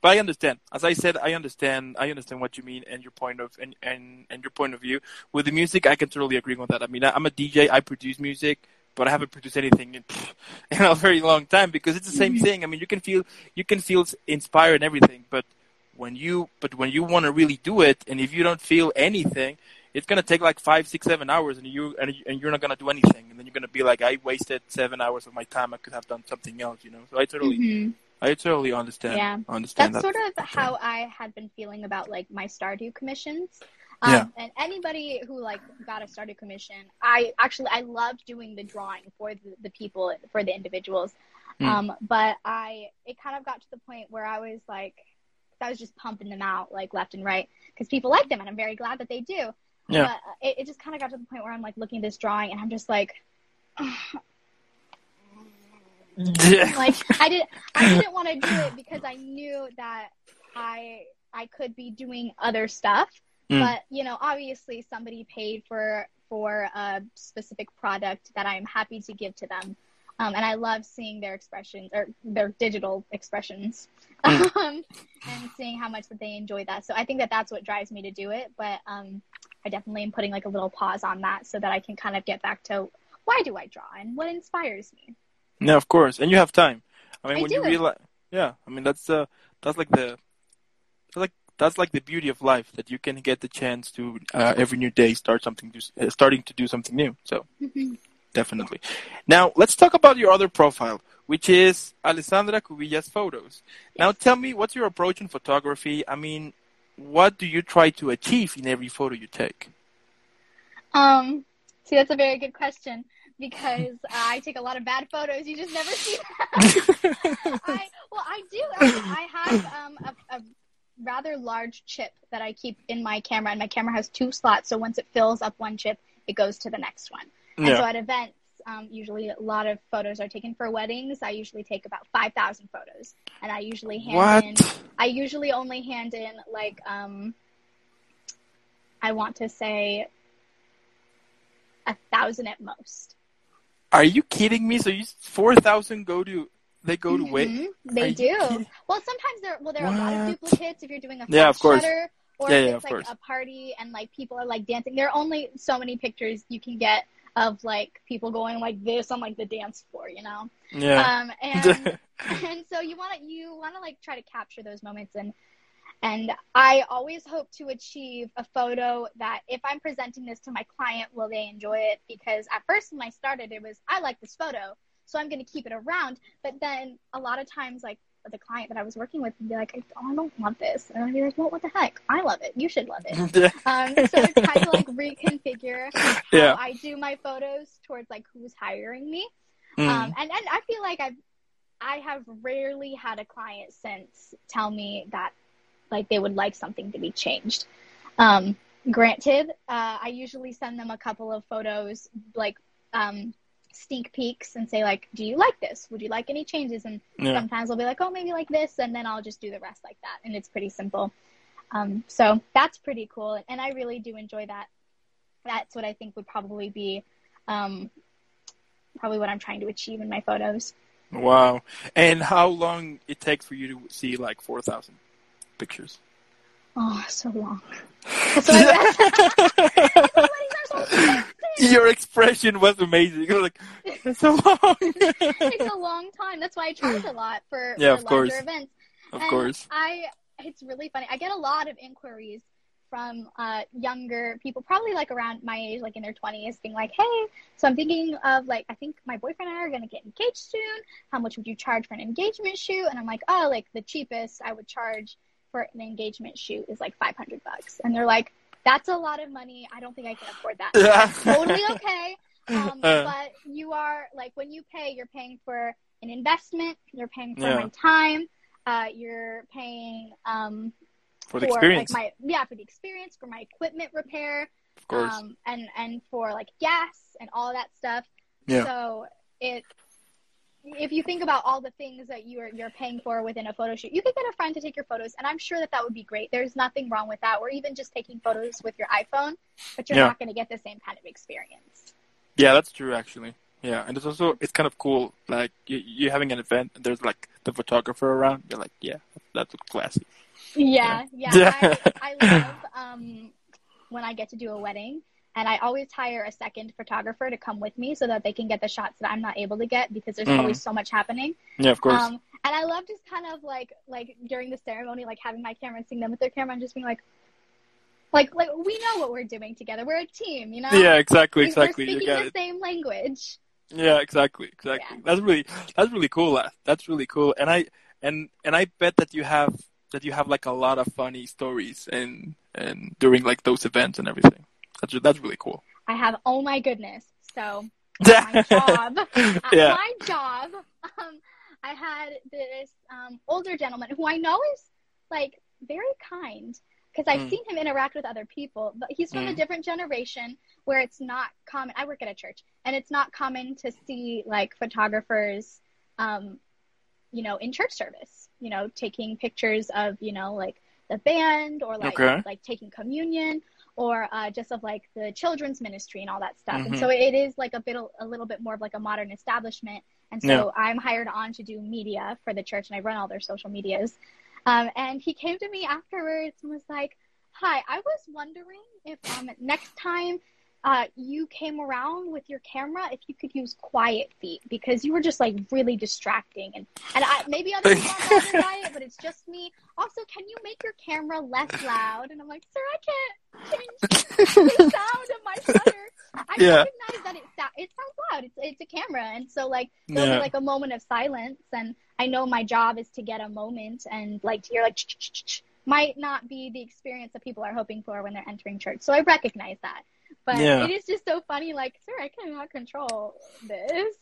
But I understand. As I said, I understand. I understand what you mean and your point of and and, and your point of view with the music. I can totally agree with that. I mean, I, I'm a DJ. I produce music. But I haven't produced anything in, in a very long time because it's the same thing. I mean, you can feel you can feel inspired and everything, but when you but when you want to really do it, and if you don't feel anything, it's gonna take like five, six, seven hours, and you and, you- and you're not gonna do anything, and then you're gonna be like, I wasted seven hours of my time. I could have done something else, you know. So I totally Mhm. I totally understand. Yeah. understand That's that. sort of Okay. how I had been feeling about like my Stardew commissions. Um, Yeah. And anybody who like got a Stardew commission, I actually I loved doing the drawing for the, the people for the individuals. Mm. Um, but I it kind of got to the point where I was like I was just pumping them out like left and right because people like them and I'm very glad that they do. Yeah. But it, it just kind of got to the point where I'm like looking at this drawing and I'm just like like I didn't I didn't want to do it because I knew that I I could be doing other stuff. Mm. But you know, obviously somebody paid for for a specific product that I'm happy to give to them. Um, and I love seeing their expressions or their digital expressions Mm. um, and seeing how much that they enjoy that. So I think that that's what drives me to do it. But um, I definitely am putting like a little pause on that so that I can kind of get back to why do I draw and what inspires me. No, of course, and you have time. I mean, I when you realize, yeah, I mean that's uh, that's like the, that's like that's like the beauty of life that you can get the chance to uh, every new day start something, to, uh, starting to do something new. So definitely. Now let's talk about your other profile, which is Alessandra Cubilla's photos. Now tell me, what's your approach in photography? I mean, what do you try to achieve in every photo you take? Um, see, that's a very good question because I take a lot of bad photos. You just never see them. I well, I do. I, I have um, a, a rather large chip that I keep in my camera, and my camera has two slots. So once it fills up one chip, it goes to the next one. And so at events, um, usually a lot of photos are taken for weddings. I usually take about five thousand photos, and I usually hand What? in. I usually only hand in like um, I want to say a thousand at most. Are you kidding me? So you four thousand go to they go to wait. Mhm, Are They you do. Well, sometimes there well there are a lot of duplicates if you're doing a flash Yeah, of course. shutter or Yeah, if yeah, it's of like course. a party and like people are like dancing. There are only so many pictures you can get of like people going like this on like the dance floor, you know. Yeah. Um and and so you want to you want to like try to capture those moments and and I always hope to achieve a photo that if I'm presenting this to my client, will they enjoy it? Because at first when I started, it was I like this photo, so I'm going to keep it around. But then a lot of times, like the client that I was working with would be like, "Oh, I don't want this," and I'd be like, "Well, what the heck? I love it. You should love it." Um, so I tried to like reconfigure how Yeah. I do my photos towards like who's hiring me. Mm. Um, and, and I feel like I've, I have rarely had a client since tell me that like they would like something to be changed. Um, granted, uh, I usually send them a couple of photos, like um, sneak peeks, and say like, "Do you like this? Would you like any changes?" And yeah. sometimes they'll be like, "Oh, maybe like this," and then I'll just do the rest like that, and it's pretty simple. Um, so that's pretty cool, and I really do enjoy that. That's what I think would probably be, um, probably what I'm trying to achieve in my photos. Wow. And how long it takes for you to see like four thousand pictures? Oh, so long. That's why Your expression was amazing. You're like, it's so long. it's a long time. That's why I charge a lot for, Yeah, for of course. larger events. of And course. I it's really funny. I get a lot of inquiries from uh, younger people, probably like around my age, like in their twenties, being like, "Hey, so I'm thinking of like, I think my boyfriend and I are gonna get engaged soon. How much would you charge for an engagement shoot?" And I'm like, "Oh, like the cheapest I would charge for an engagement shoot is like 500 bucks." And they're like, "That's a lot of money. I don't think I can afford that." Totally okay. Um, Uh. but you are like when you pay, you're paying for an investment. You're paying for Yeah. my time. Uh, you're paying um, For the experience, like my yeah for the experience for my equipment repair of course. um, and and for like gas and all that stuff. Yeah. So it if you think about all the things that you're you're paying for within a photo shoot, you could get a friend to take your photos, and I'm sure that that would be great. There's nothing wrong with that, or even just taking photos with your iPhone, but you're Yeah. not going to get the same kind of experience. Yeah, that's true actually. Yeah, and it's also it's kind of cool. Like you, you're having an event, and there's like the photographer around. You're like, yeah, that's classy. Yeah, yeah. Yeah. I, I love um, when I get to do a wedding, and I always hire a second photographer to come with me so that they can get the shots that I'm not able to get because there's Mhm. always so much happening. Yeah, of course. Um, and I love just kind of like like during the ceremony, like having my camera and seeing them with their camera and just being like, like like we know what we're doing together. We're a team, you know. yeah, exactly, exactly. We're speaking the it. same language. Yeah, exactly, exactly. Yeah. That's really that's really cool. That's really cool. And I and and I bet that you have that you have like a lot of funny stories and and during like those events and everything. That's that's really cool. I have. Oh my goodness! So my job, at Yeah. my job, um, I had this um, older gentleman who I know is like very kind because I've Mm. seen him interact with other people, but he's from a Mm. different generation where it's not common. I work at a church, and it's not common to see like photographers, um, you know, in church service. You know, taking pictures of you know like the band or like Okay. like taking communion or uh, just of like the children's ministry and all that stuff. Mhm. And so it is like a bit a little bit more of like a modern establishment. And so I'm hired on to do media for the church, and I run all their social medias. Um, and he came to me afterwards and was like, "Hi, I was wondering if um, next time." Uh, you came around with your camera if you could use quiet feet because you were just like really distracting and and I, maybe other people are it but it's just me also can you make your camera less loud and I'm like sir I can't change the sound of my shutter. I Yeah. recognize that it sa- it sounds loud. It's it's a camera, and so like there'll Yeah. be like a moment of silence, and I know my job is to get a moment, and like to hear like might not be the experience that people are hoping for when they're entering church. So I recognize that, but Yeah. it is just so funny. Like, sir, I cannot control this.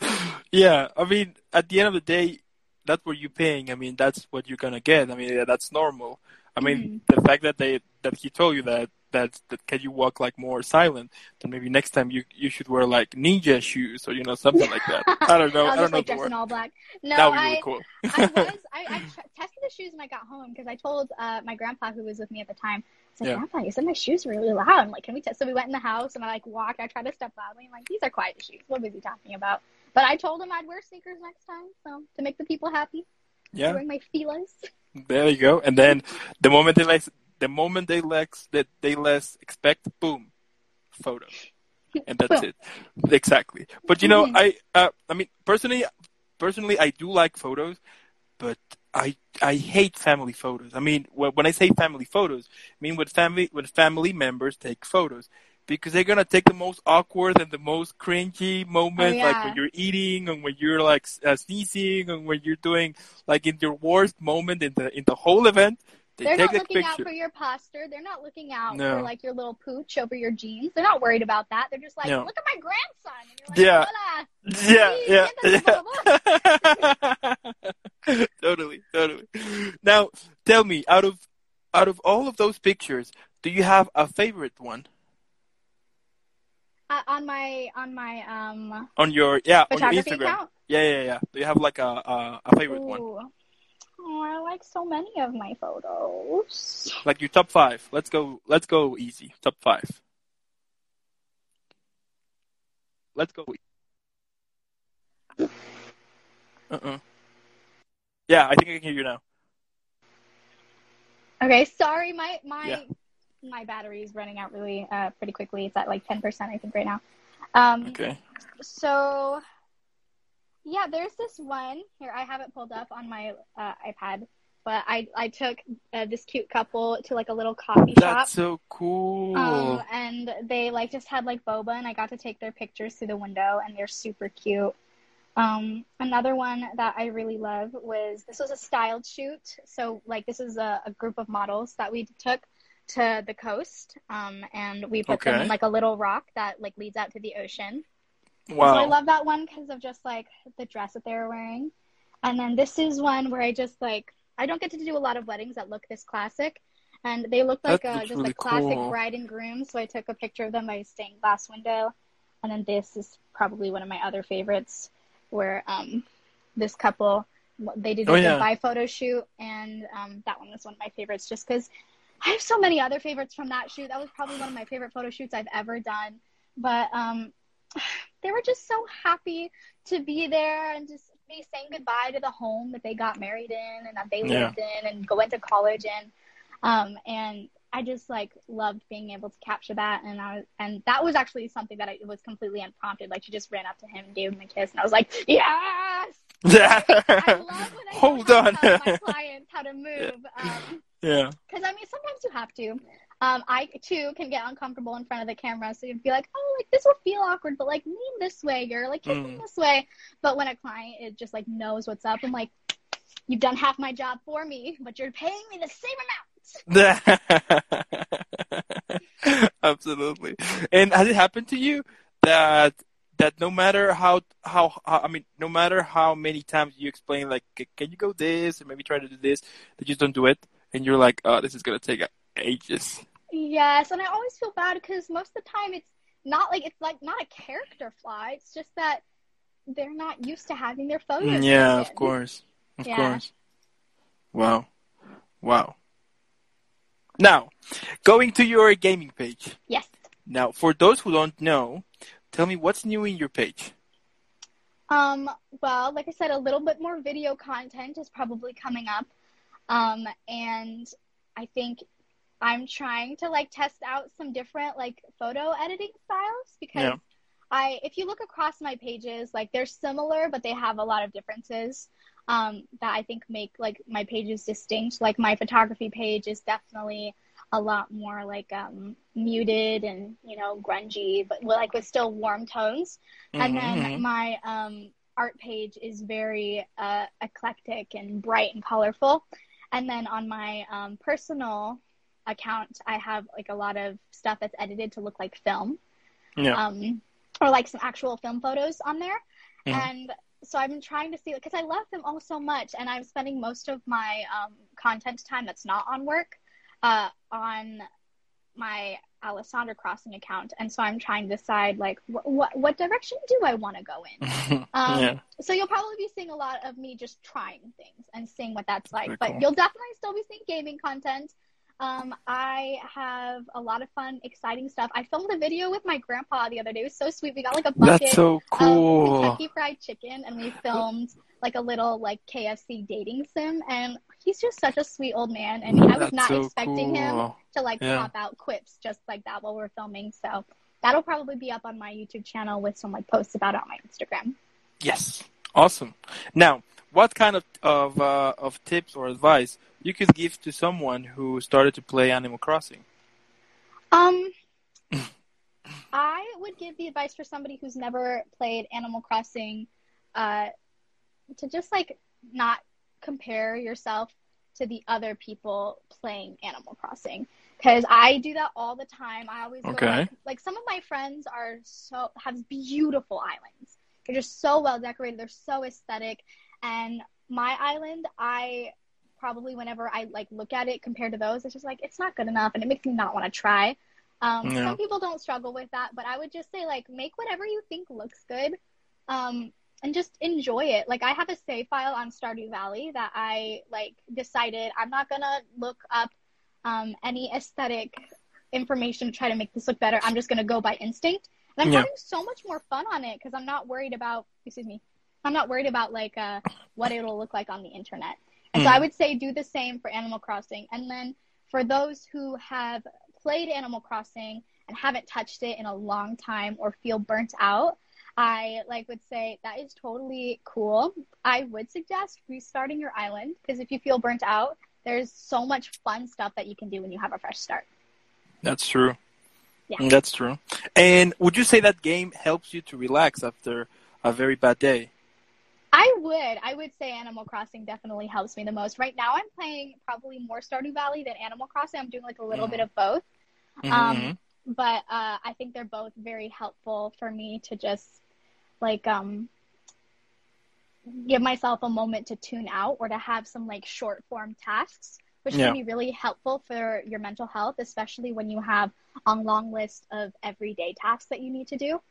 Yeah, I mean, at the end of the day, that's what you're paying. I mean, that's what you're gonna get. I mean, yeah, that's normal. I mean, mm-hmm. the fact that they that he told you that that that can you walk like more silent, then maybe next time you you should wear like ninja shoes or you know something like that. I don't know. I'll I don't know like the dress in all black. No, That would be I cool. I was I, I tr- tested the shoes when I got home because I told uh, my grandpa who was with me at the time. I said, Yeah. Grandpa, you said my shoes were really loud. I'm like, can we test? So we went in the house and I like walked. I tried to step loudly. I'm like, these are quiet shoes. What was he talking about? But I told him I'd wear sneakers next time, so to make the people happy, Yeah, wearing my feelers. there you go. And then the moment they less the moment they less that they less expect, boom, photo, and that's it. Exactly. But you know, Mhm. I uh, I mean personally, personally, I do like photos, but I I hate family photos. I mean, when, when I say family photos, I mean when family when family members take photos. Because they're gonna take the most awkward and the most cringy moments, like yeah. when you're eating and when you're like uh, sneezing and when you're doing like in your worst moment in the in the whole event. They They're take not looking picture. out for your posture. They're not looking out No. for like your little pooch over your jeans. They're not worried about that. They're just like, No. look at my grandson. And you're like, Yeah. Hola. yeah, yeah, totally, totally. Now, tell me, out of out of all of those pictures, do you have a favorite one Uh, on my on my um on your yeah on your photography Instagram? account. Yeah, yeah, yeah. Do you have like a a, a favorite one, Ooh. Oh, I like so many of my photos. like your top five? Let's go. Let's go easy. Top five. Let's go. Uh uh Yeah, I think I can hear you now. Okay, sorry, my my Yeah. my battery is running out really uh pretty quickly. It's at like ten percent, I think, right now. Um, Okay. so yeah, there's this one here. I have it pulled up on my uh, iPad, but I I took uh, this cute couple to like a little coffee shop. That's so cool. Um, and they like just had like boba, and I got to take their pictures through the window, and they're super cute. Um, another one that I really love was this was a styled shoot. So like this is a, a group of models that we took to the coast, um, and we put them Okay. in like a little rock that like leads out to the ocean. wow. So I love that one because of just like the dress that they were wearing. And then this is one where I just like I don't get to do a lot of weddings that look this classic, and they look like a, just really a classic cool. bride and groom. So I took a picture of them by a stained glass window. And then this is probably one of my other favorites, where um this couple they did a Oh, yeah. goodbye photo shoot, and um that one was one of my favorites just because. I have so many other favorites from that shoot. That was probably one of my favorite photo shoots I've ever done. But um, they were just so happy to be there and just be saying goodbye to the home that they got married in and that they Yeah. lived in and go into college in. Um, and I just like loved being able to capture that. And I was, and that was actually something that I, it was completely unprompted. Like she just ran up to him and gave him a kiss, and I was like, yes. Yeah. I love when I Hold on. my clients how to move. Um, yeah. because I mean, sometimes you have to. Um, I too can get uncomfortable in front of the camera, so you'd be like, "Oh, like this will feel awkward," but like lean this way, you're like kissing Mm. this way. But when a client it just like knows what's up, I'm like, you've done half my job for me, but you're paying me the same amount. Absolutely. And has it happened to you that that no matter how, how, how I mean, no matter how many times you explain like, can you go this and maybe try to do this, they just don't do it, and you're like, oh, this is gonna take ages. Yes, and I always feel bad because most of the time it's not like it's like not a character flaw. It's just that they're not used to having their photos. Mm, yeah, of course, of yeah. course. Wow, wow. Now, going to your gaming page. Yes. Now, for those who don't know, tell me what's new in your page. Um, well, like I said, a little bit more video content is probably coming up. Um, and I think I'm trying to like test out some different like photo editing styles because yeah. I if you look across my pages, like they're similar but they have a lot of differences um, that I think make like my pages distinct. Like my photography page is definitely a lot more like um, muted and you know grungy, but like with still warm tones. Mm-hmm. And then mm-hmm. my um, art page is very uh, eclectic and bright and colorful. And then on my um, personal account, I have like a lot of stuff that's edited to look like film. Yeah. Um, or like some actual film photos on there. Mm-hmm. And so I've been trying to see because I love them all so much, and I'm spending most of my um, content time that's not on work uh, on my Alessandra Crossing account, and so I'm trying to decide like wh- what what direction do I want to go in. um, yeah. So you'll probably be seeing a lot of me just trying things and seeing what that's like, Very but cool. you'll definitely still be seeing gaming content. Um, I have a lot of fun, exciting stuff. I filmed a video with my grandpa the other day. It was so sweet. We got like a bucket That's so cool. of Kentucky Fried Chicken, and we filmed like a little like KFC dating sim. And he's just such a sweet old man, and I was That's not so expecting cool. him to like yeah. pop out quips just like that while we're filming. So that'll probably be up on my YouTube channel with some like posts about it on my Instagram. Yes, awesome. Now, what kind of of uh, of tips or advice you could give to someone who started to play Animal Crossing? Um, I would give the advice for somebody who's never played Animal Crossing, uh, to just like not compare yourself to the other people playing Animal Crossing because I do that all the time. I always okay. Like, like some of my friends are so have beautiful islands. They're just so well decorated. They're so aesthetic, and my island, I probably whenever I like look at it compared to those, it's just like it's not good enough, and it makes me not want to try. Um, yeah. Some people don't struggle with that, but I would just say like make whatever you think looks good, um, and just enjoy it. Like I have a save file on Stardew Valley that I like decided I'm not gonna look up um, any aesthetic information to try to make this look better. I'm just gonna go by instinct, and I'm yeah. having so much more fun on it because I'm not worried about excuse me I'm not worried about like uh, what it'll look like on the internet. And mm. so I would say do the same for Animal Crossing. And then for those who have played Animal Crossing and haven't touched it in a long time or feel burnt out, I like would say that is totally cool. I would suggest restarting your island because if you feel burnt out, there's so much fun stuff that you can do when you have a fresh start. That's true. Yeah. That's true. And would you say that game helps you to relax after a very bad day? I would. I would say Animal Crossing definitely helps me the most. Right now, I'm playing probably more Stardew Valley than Animal Crossing. I'm doing like a little mm. bit of both. Mm-hmm. Um, but uh, I think they're both very helpful for me to just like um, give myself a moment to tune out or to have some like short form tasks, which yeah. can be really helpful for your mental health, especially when you have a long list of everyday tasks that you need to do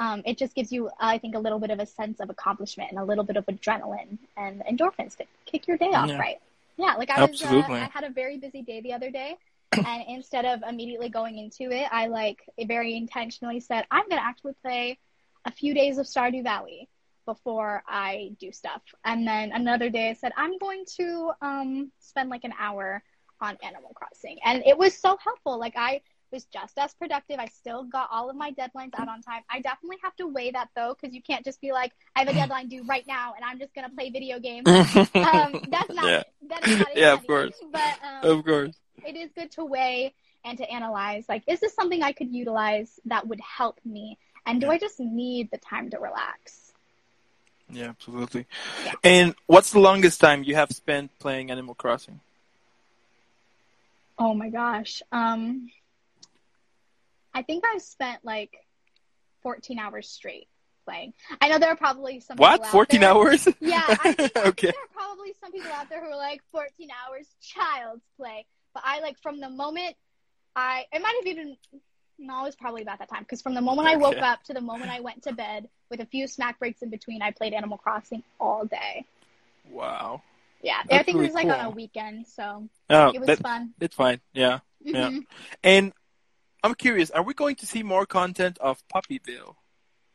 um, it just gives you, I think, a little bit of a sense of accomplishment and a little bit of adrenaline and endorphins to kick your day off yeah. right. Yeah, like I was, uh, I had a very busy day the other day, and instead of immediately going into it, I like very intentionally said, I'm gonna actually play a few days of Stardew Valley before I do stuff, and then another day I said I'm going to um, spend like an hour on Animal Crossing, and it was so helpful. Like I was just as productive. I still got all of my deadlines out on time. I definitely have to weigh that though, because you can't just be like, I have a deadline due right now, and I'm just gonna play video games. um, that's not yeah. That is not yeah, of course. But um, of course, it is good to weigh and to analyze. Like, is this something I could utilize that would help me? And do I just need the time to relax? Yeah, absolutely. Yeah. And what's the longest time you have spent playing Animal Crossing? Oh my gosh. Um, I think I've spent like 14 hours straight playing. I know there are probably some What? people out 14 there- hours? Yeah, I think, I think there are probably some people out there who are like 14 hours child's play. But I like from the moment I it might have even no, it was probably about that time because from the moment I woke Okay. up to the moment I went to bed, with a few snack breaks in between, I played Animal Crossing all day. Wow. Yeah, I think really it was like on a weekend, so Oh, it was that, fun. it's fine. Yeah. Yeah. Mhm. And I'm curious, are we going to see more content of Puppyville?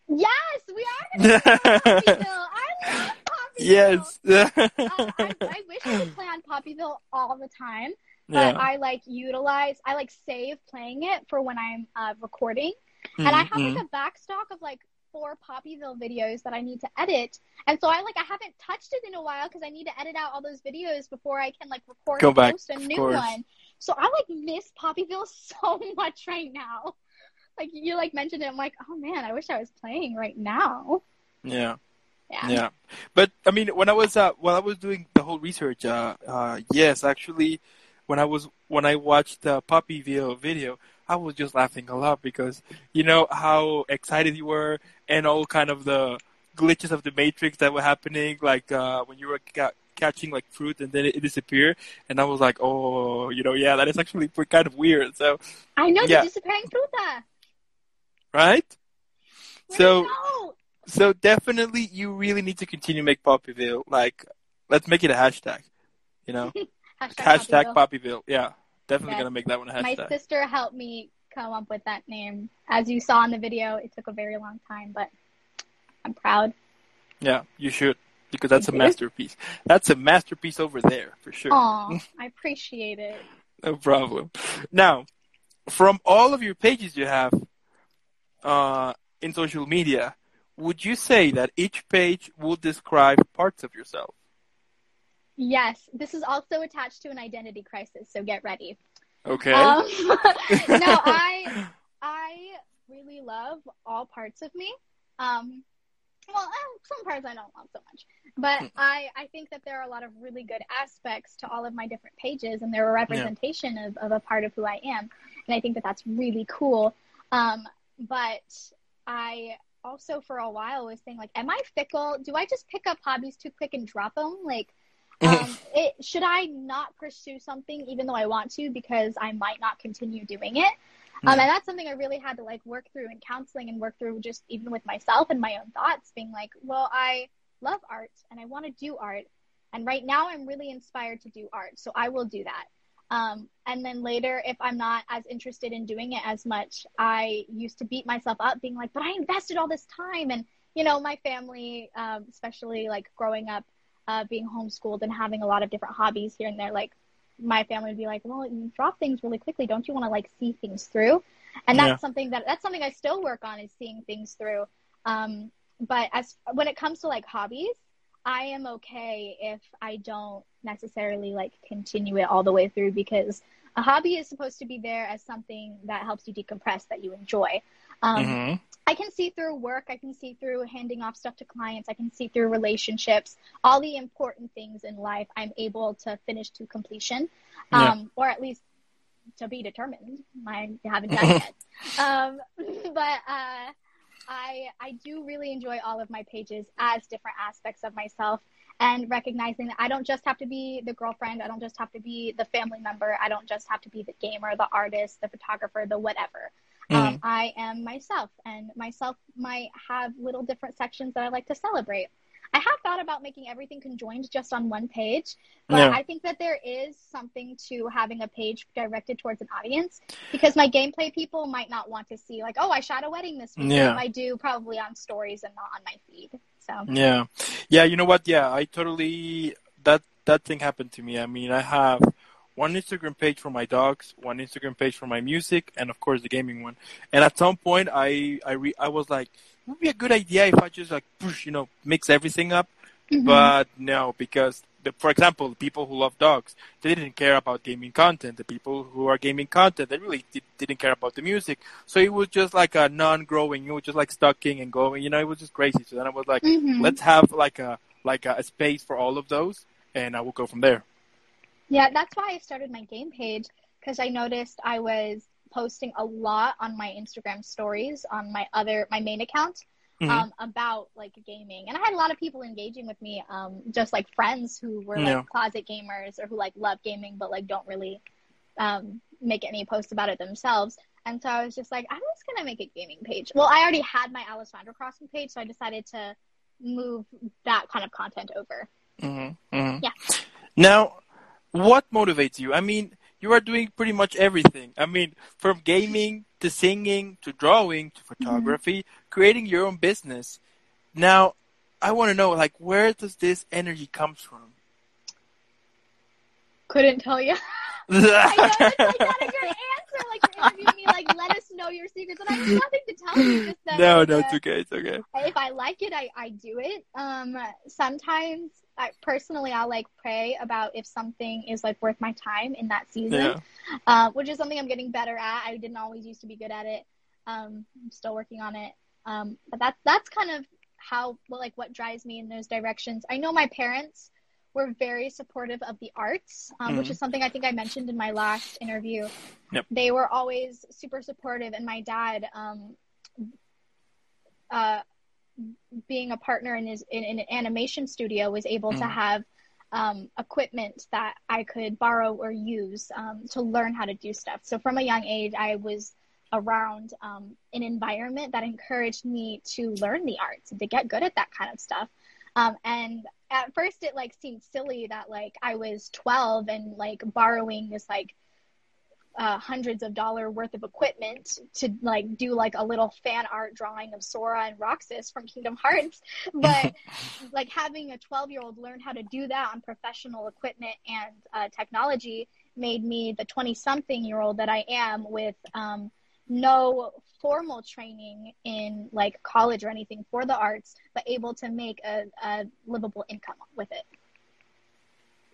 Yes, we are Poppyville. I love Poppyville. yes. Uh, I, I wish I could play on Poppyville all the time, but yeah. I like utilize, I like save playing it for when I'm uh, recording. And I have like a back stock of like four Poppyville videos that I need to edit. And so I like, I haven't touched it in a while because I need to edit out all those videos before I can like record Go and back, post a new course. one. So I like miss Poppyville so much right now. Like you like mentioned it, I'm like, oh man, I wish I was playing right now. yeah. Yeah. Yeah, but I mean, when I was uh, when I was doing the whole research, uh, uh, yes, actually, when I was when I watched the Puppyville video, I was just laughing a lot because you know how excited you were and all kind of the glitches of the Matrix that were happening, like uh, when you were catching like fruit and then it, it disappeared, and I was like, oh, you know, yeah, that is actually kind of weird. So, I know Yeah. the disappearing fruta. right? Where'd So- So definitely, you really need to continue make Poppyville. Like, let's make it a hashtag. You know. Hashtag Poppyville. Poppyville. Yeah, definitely Yes. gonna make that one a My sister helped me come up with that name. As you saw in the video, it took a very long time, but I'm proud. Yeah, you should because that's a you. masterpiece. That's a masterpiece over there for sure. Aw, I appreciate it. No problem. Now, from all of your pages you have uh, in social media, would you say that each page will describe parts of yourself? Yes, this is also attached to an identity crisis, so get ready. Okay. Um, no, I I really love all parts of me. Um, well, eh, some parts I don't love so much, but I I think that there are a lot of really good aspects to all of my different pages, and they're a representation of, of a part of who I am, and I think that that's really cool. Um, but I also for a while was saying like, am I fickle? Do I just pick up hobbies too quick and drop them? Like, um, it, should I not pursue something even though I want to because I might not continue doing it? Um, and that's something I really had to like work through in counseling and work through just even with myself and my own thoughts, being like, well, I love art and I want to do art, and right now I'm really inspired to do art, so I will do that. Um, and then later, if I'm not as interested in doing it as much, I used to beat myself up, being like, but I invested all this time, and you know, my family, um, especially like growing up uh, being homeschooled and having a lot of different hobbies here and there, like my family would be like, "Well, you drop things really quickly. Don't you want to like see things through?" And that's Yeah. something that that's something I still work on is seeing things through. Um, but as when it comes to like hobbies, I am okay if I don't necessarily like continue it all the way through because a hobby is supposed to be there as something that helps you decompress that you enjoy. Um, Mhm. I can see through work. I can see through handing off stuff to clients. I can see through relationships. All the important things in life, I'm able to finish to completion, Yeah. um, or at least to be determined. I haven't done it yet. Um, but uh, I I do really enjoy all of my pages as different aspects of myself. And recognizing that I don't just have to be the girlfriend, I don't just have to be the family member, I don't just have to be the gamer, the artist, the photographer, the whatever. Um, I am myself, and myself might have little different sections that I like to celebrate. I have thought about making everything conjoined just on one page, but Yeah. I think that there is something to having a page directed towards an audience because my gameplay people might not want to see, like, oh, I shot a wedding this week. Yeah. I do probably on stories and not on my feed. So, Yeah, yeah. You know what? Yeah, I totally that that thing happened to me. I mean, I have one Instagram page for my dogs, one Instagram page for my music, and of course the gaming one. And at some point, I I re, I was like, it would be a good idea if I just like push, you know, mix everything up. Mhm. But no, because the, for example, the people who love dogs, they didn't care about gaming content. The people who are gaming content, they really did, didn't care about the music. So it was just like a non-growing. It was just like stucking and going. You know, it was just crazy. So then I was like, Mhm. let's have like a like a, a space for all of those, and I will go from there. Yeah, that's why I started my game page because I noticed I was posting a lot on my Instagram stories on my other my main account Mhm. um, about like gaming, and I had a lot of people engaging with me, um, just like friends who were like Yeah. closet gamers or who like love gaming but like don't really um, make any posts about it themselves. And so I was just like, I'm just gonna make a gaming page. Well, I already had my Alessandra Crossing page, so I decided to move that kind of content over. Mm-hmm. Mm-hmm. Yeah. Now, what motivates you? I mean, you are doing pretty much everything. I mean, from gaming to singing to drawing to photography, creating your own business. Now, I want to know, like, where does this energy comes from? Couldn't tell you. I know it's like not a good answer. Like you're interviewing me, like let us know your secrets, and I have nothing to tell you. Just that no, no, it's okay. It's okay. if I like it, I, I do it. Um, sometimes I personally I'll like pray about if something is like worth my time in that season, Yeah. uh, which is something I'm getting better at. I didn't always used to be good at it. Um, I'm still working on it. Um, but that's that's kind of how well, like what drives me in those directions. I know my parents were very supportive of the arts, um, which Mhm. is something I think I mentioned in my last interview. Yep. They were always super supportive, and my dad, um, uh, being a partner in his in, in an animation studio, was able to Mhm. have um, equipment that I could borrow or use um, to learn how to do stuff. So from a young age, I was around um, an environment that encouraged me to learn the arts and to get good at that kind of stuff. Um, and at first, it like seemed silly that like I was 12 and like borrowing this like uh, hundreds of dollar worth of equipment to like do like a little fan art drawing of Sora and Roxas from Kingdom Hearts. But like having a 12 year old learn how to do that on professional equipment and uh, technology made me the 20 something year old that I am with um, no formal training in like college or anything for the arts, but able to make a, a livable income with it.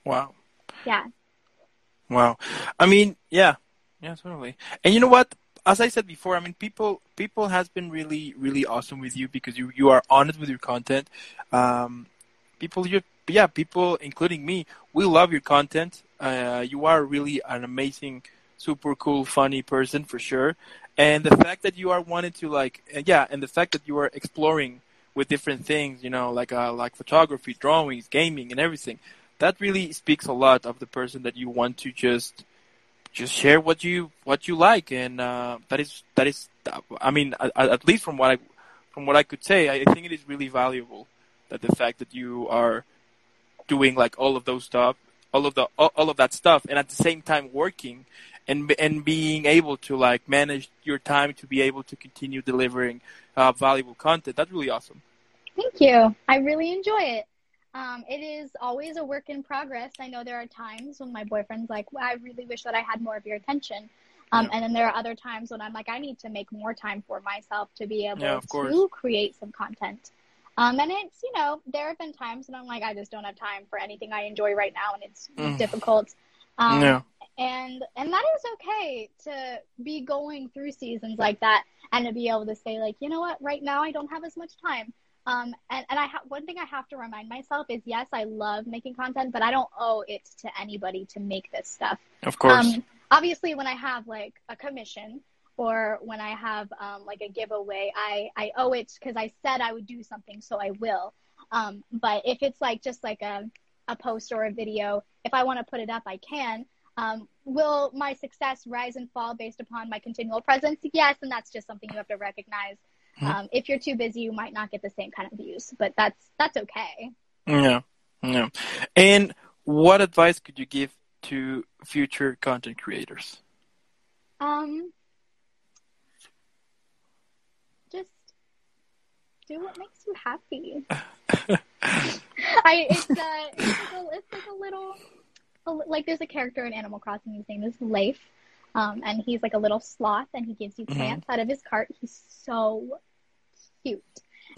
Wow. Yeah. Wow. I mean, yeah, yeah, totally. And you know what? As I said before, I mean, people people has been really really awesome with you because you you are honest with your content. Um, people, you yeah, people, including me, we love your content. Uh, you are really an amazing, super cool, funny person for sure. And the fact that you are wanting to like, yeah, and the fact that you are exploring with different things, you know, like uh, like photography, drawings, gaming, and everything that really speaks a lot of the person that you want to just just share what you what you like and uh, that is that is I mean at, at least from what I from what I could say I think it is really valuable that the fact that you are doing like all of those stuff all of the all, of that stuff and at the same time working and and being able to like manage your time to be able to continue delivering uh, valuable content that's really awesome Thank you. I really enjoy it. Um, it is always a work in progress. I know there are times when my boyfriend's like, well, I really wish that I had more of your attention. Um, Yeah. And then there are other times when I'm like, I need to make more time for myself to be able Yeah, to create some content. Um, and it's, you know, there have been times when I'm like, I just don't have time for anything I enjoy right now and it's Mm. difficult. Um, yeah and and that is okay to be going through seasons like that and to be able to say like you know what right now i don't have as much time um and and i ha- one thing i have to remind myself is yes i love making content but i don't owe it to anybody to make this stuff of course um obviously when i have like a commission or when i have um like a giveaway i i owe it because i said i would do something so i will um but if it's like just like a a post or a video if i want to put it up i can um, will my success rise and fall based upon my continual presence? Yes, and that's just something you have to recognize. Mhm. Um, if you're too busy, you might not get the same kind of views, but that's that's okay. Yeah, yeah. And what advice could you give to future content creators? Um, just do what makes you happy. I it's uh it's like a, it's like a little like there's a character in Animal Crossing. His name is Leif, um, and he's like a little sloth, and he gives you Mhm. plants out of his cart. He's so cute,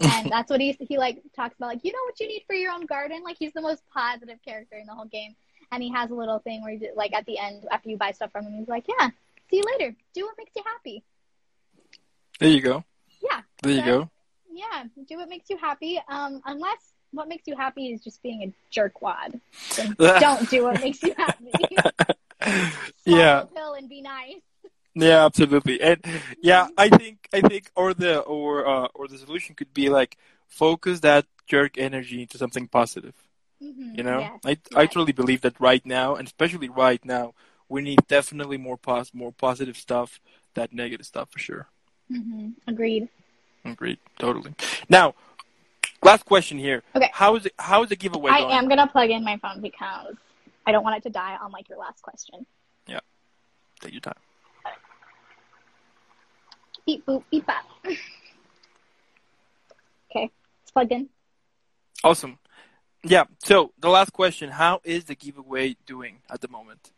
and that's what he he like talks about. Like, you know what you need for your own garden. Like, he's the most positive character in the whole game. And he has a little thing where he like at the end after you buy stuff from him, he's like, yeah, see you later. Do what makes you happy. There you go. Yeah. There you So, go. Yeah, do what makes you happy. Um, unless what makes you happy is just being a jerkwad. Then don't do what makes you happy. yeah. Pill and be nice. Yeah, absolutely. And yeah, I think I think or the or uh, or the solution could be like focus that jerk energy into something positive. Mhm, You know, yes, I I truly believe that right now, and especially right now, we need definitely more pos more positive stuff than negative stuff for sure. Mhm, Agreed. Agreed, totally. Now, last question here. Okay. How is it? How is the giveaway going? I going? am gonna plug in my phone because I don't want it to die on like your last question. Yeah. Take your time. Beep boop beep bop. okay, it's plugged in. Awesome. Yeah. So the last question: How is the giveaway doing at the moment?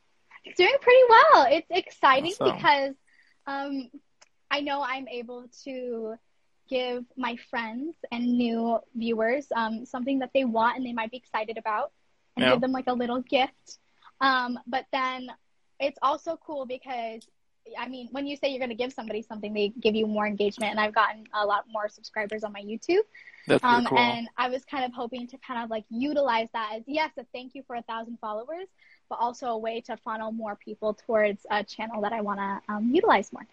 It's doing pretty well. It's exciting Awesome. because um, I know I'm able to give my friends and new viewers um, something that they want and they might be excited about and Yeah. give them like a little gift. Um, but then it's also cool because I mean, when you say you're going to give somebody something, they give you more engagement, and I've gotten a lot more subscribers on my YouTube. That's Um, cool. And I was kind of hoping to kind of like utilize that as yes, a thank you for a thousand followers, but also a way to funnel more people towards a channel that I want to um, utilize more.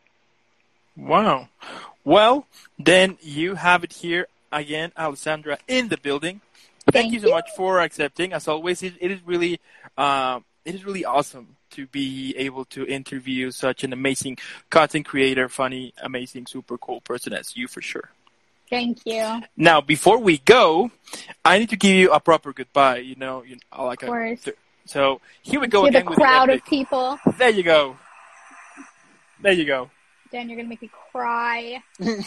Wow. Well, then you have it here again, Alessandra, in the building. Thank, Thank you so much for accepting. As always, it, it is really, um, it is really awesome to be able to interview such an amazing content creator, funny, amazing, super cool person as you, for sure. Thank you. Now, before we go, I need to give you a proper goodbye. You know, you know like Of course. a, so here we go To the again with the crowd of people. There you go. There you go. Dan, you're going to make me cry.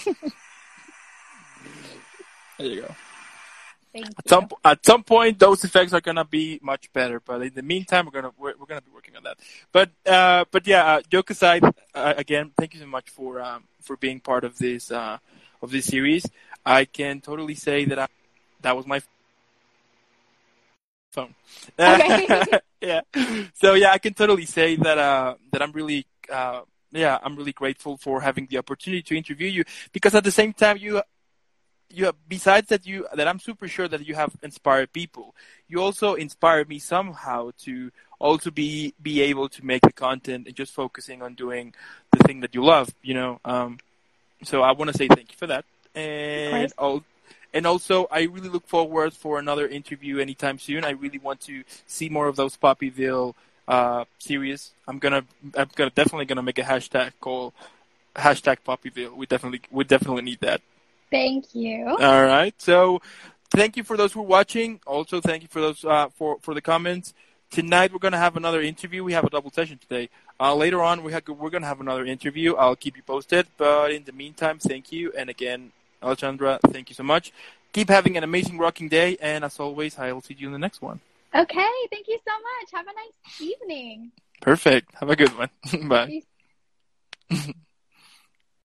There you go. Thank. At some at some point, those effects are gonna be much better. But in the meantime, we're gonna we're, we're gonna be working on that. But uh, but yeah, uh, joke aside, uh, again, thank you so much for um, for being part of this uh, of this series. I can totally say that I, that was my phone. Okay. yeah. So yeah, I can totally say that uh, that I'm really uh, yeah I'm really grateful for having the opportunity to interview you because at the same time you you have, besides that you that I'm super sure that you have inspired people. You also inspired me somehow to also be be able to make the content and just focusing on doing the thing that you love. You know, um, so I want to say thank you for that, and and also I really look forward for another interview anytime soon. I really want to see more of those Poppyville uh, series. I'm gonna I'm gonna definitely gonna make a hashtag called hashtag Poppyville. We definitely we definitely need that. Thank you. All right. So, thank you for those who are watching. Also, thank you for those uh, for for the comments. Tonight we're gonna have another interview. We have a double session today. Uh, later on, we have, we're gonna have another interview. I'll keep you posted. But in the meantime, thank you. And again, Alexandra, thank you so much. Keep having an amazing rocking day. And as always, I will see you in the next one. Okay. Thank you so much. Have a nice evening. Perfect. Have a good one. Bye.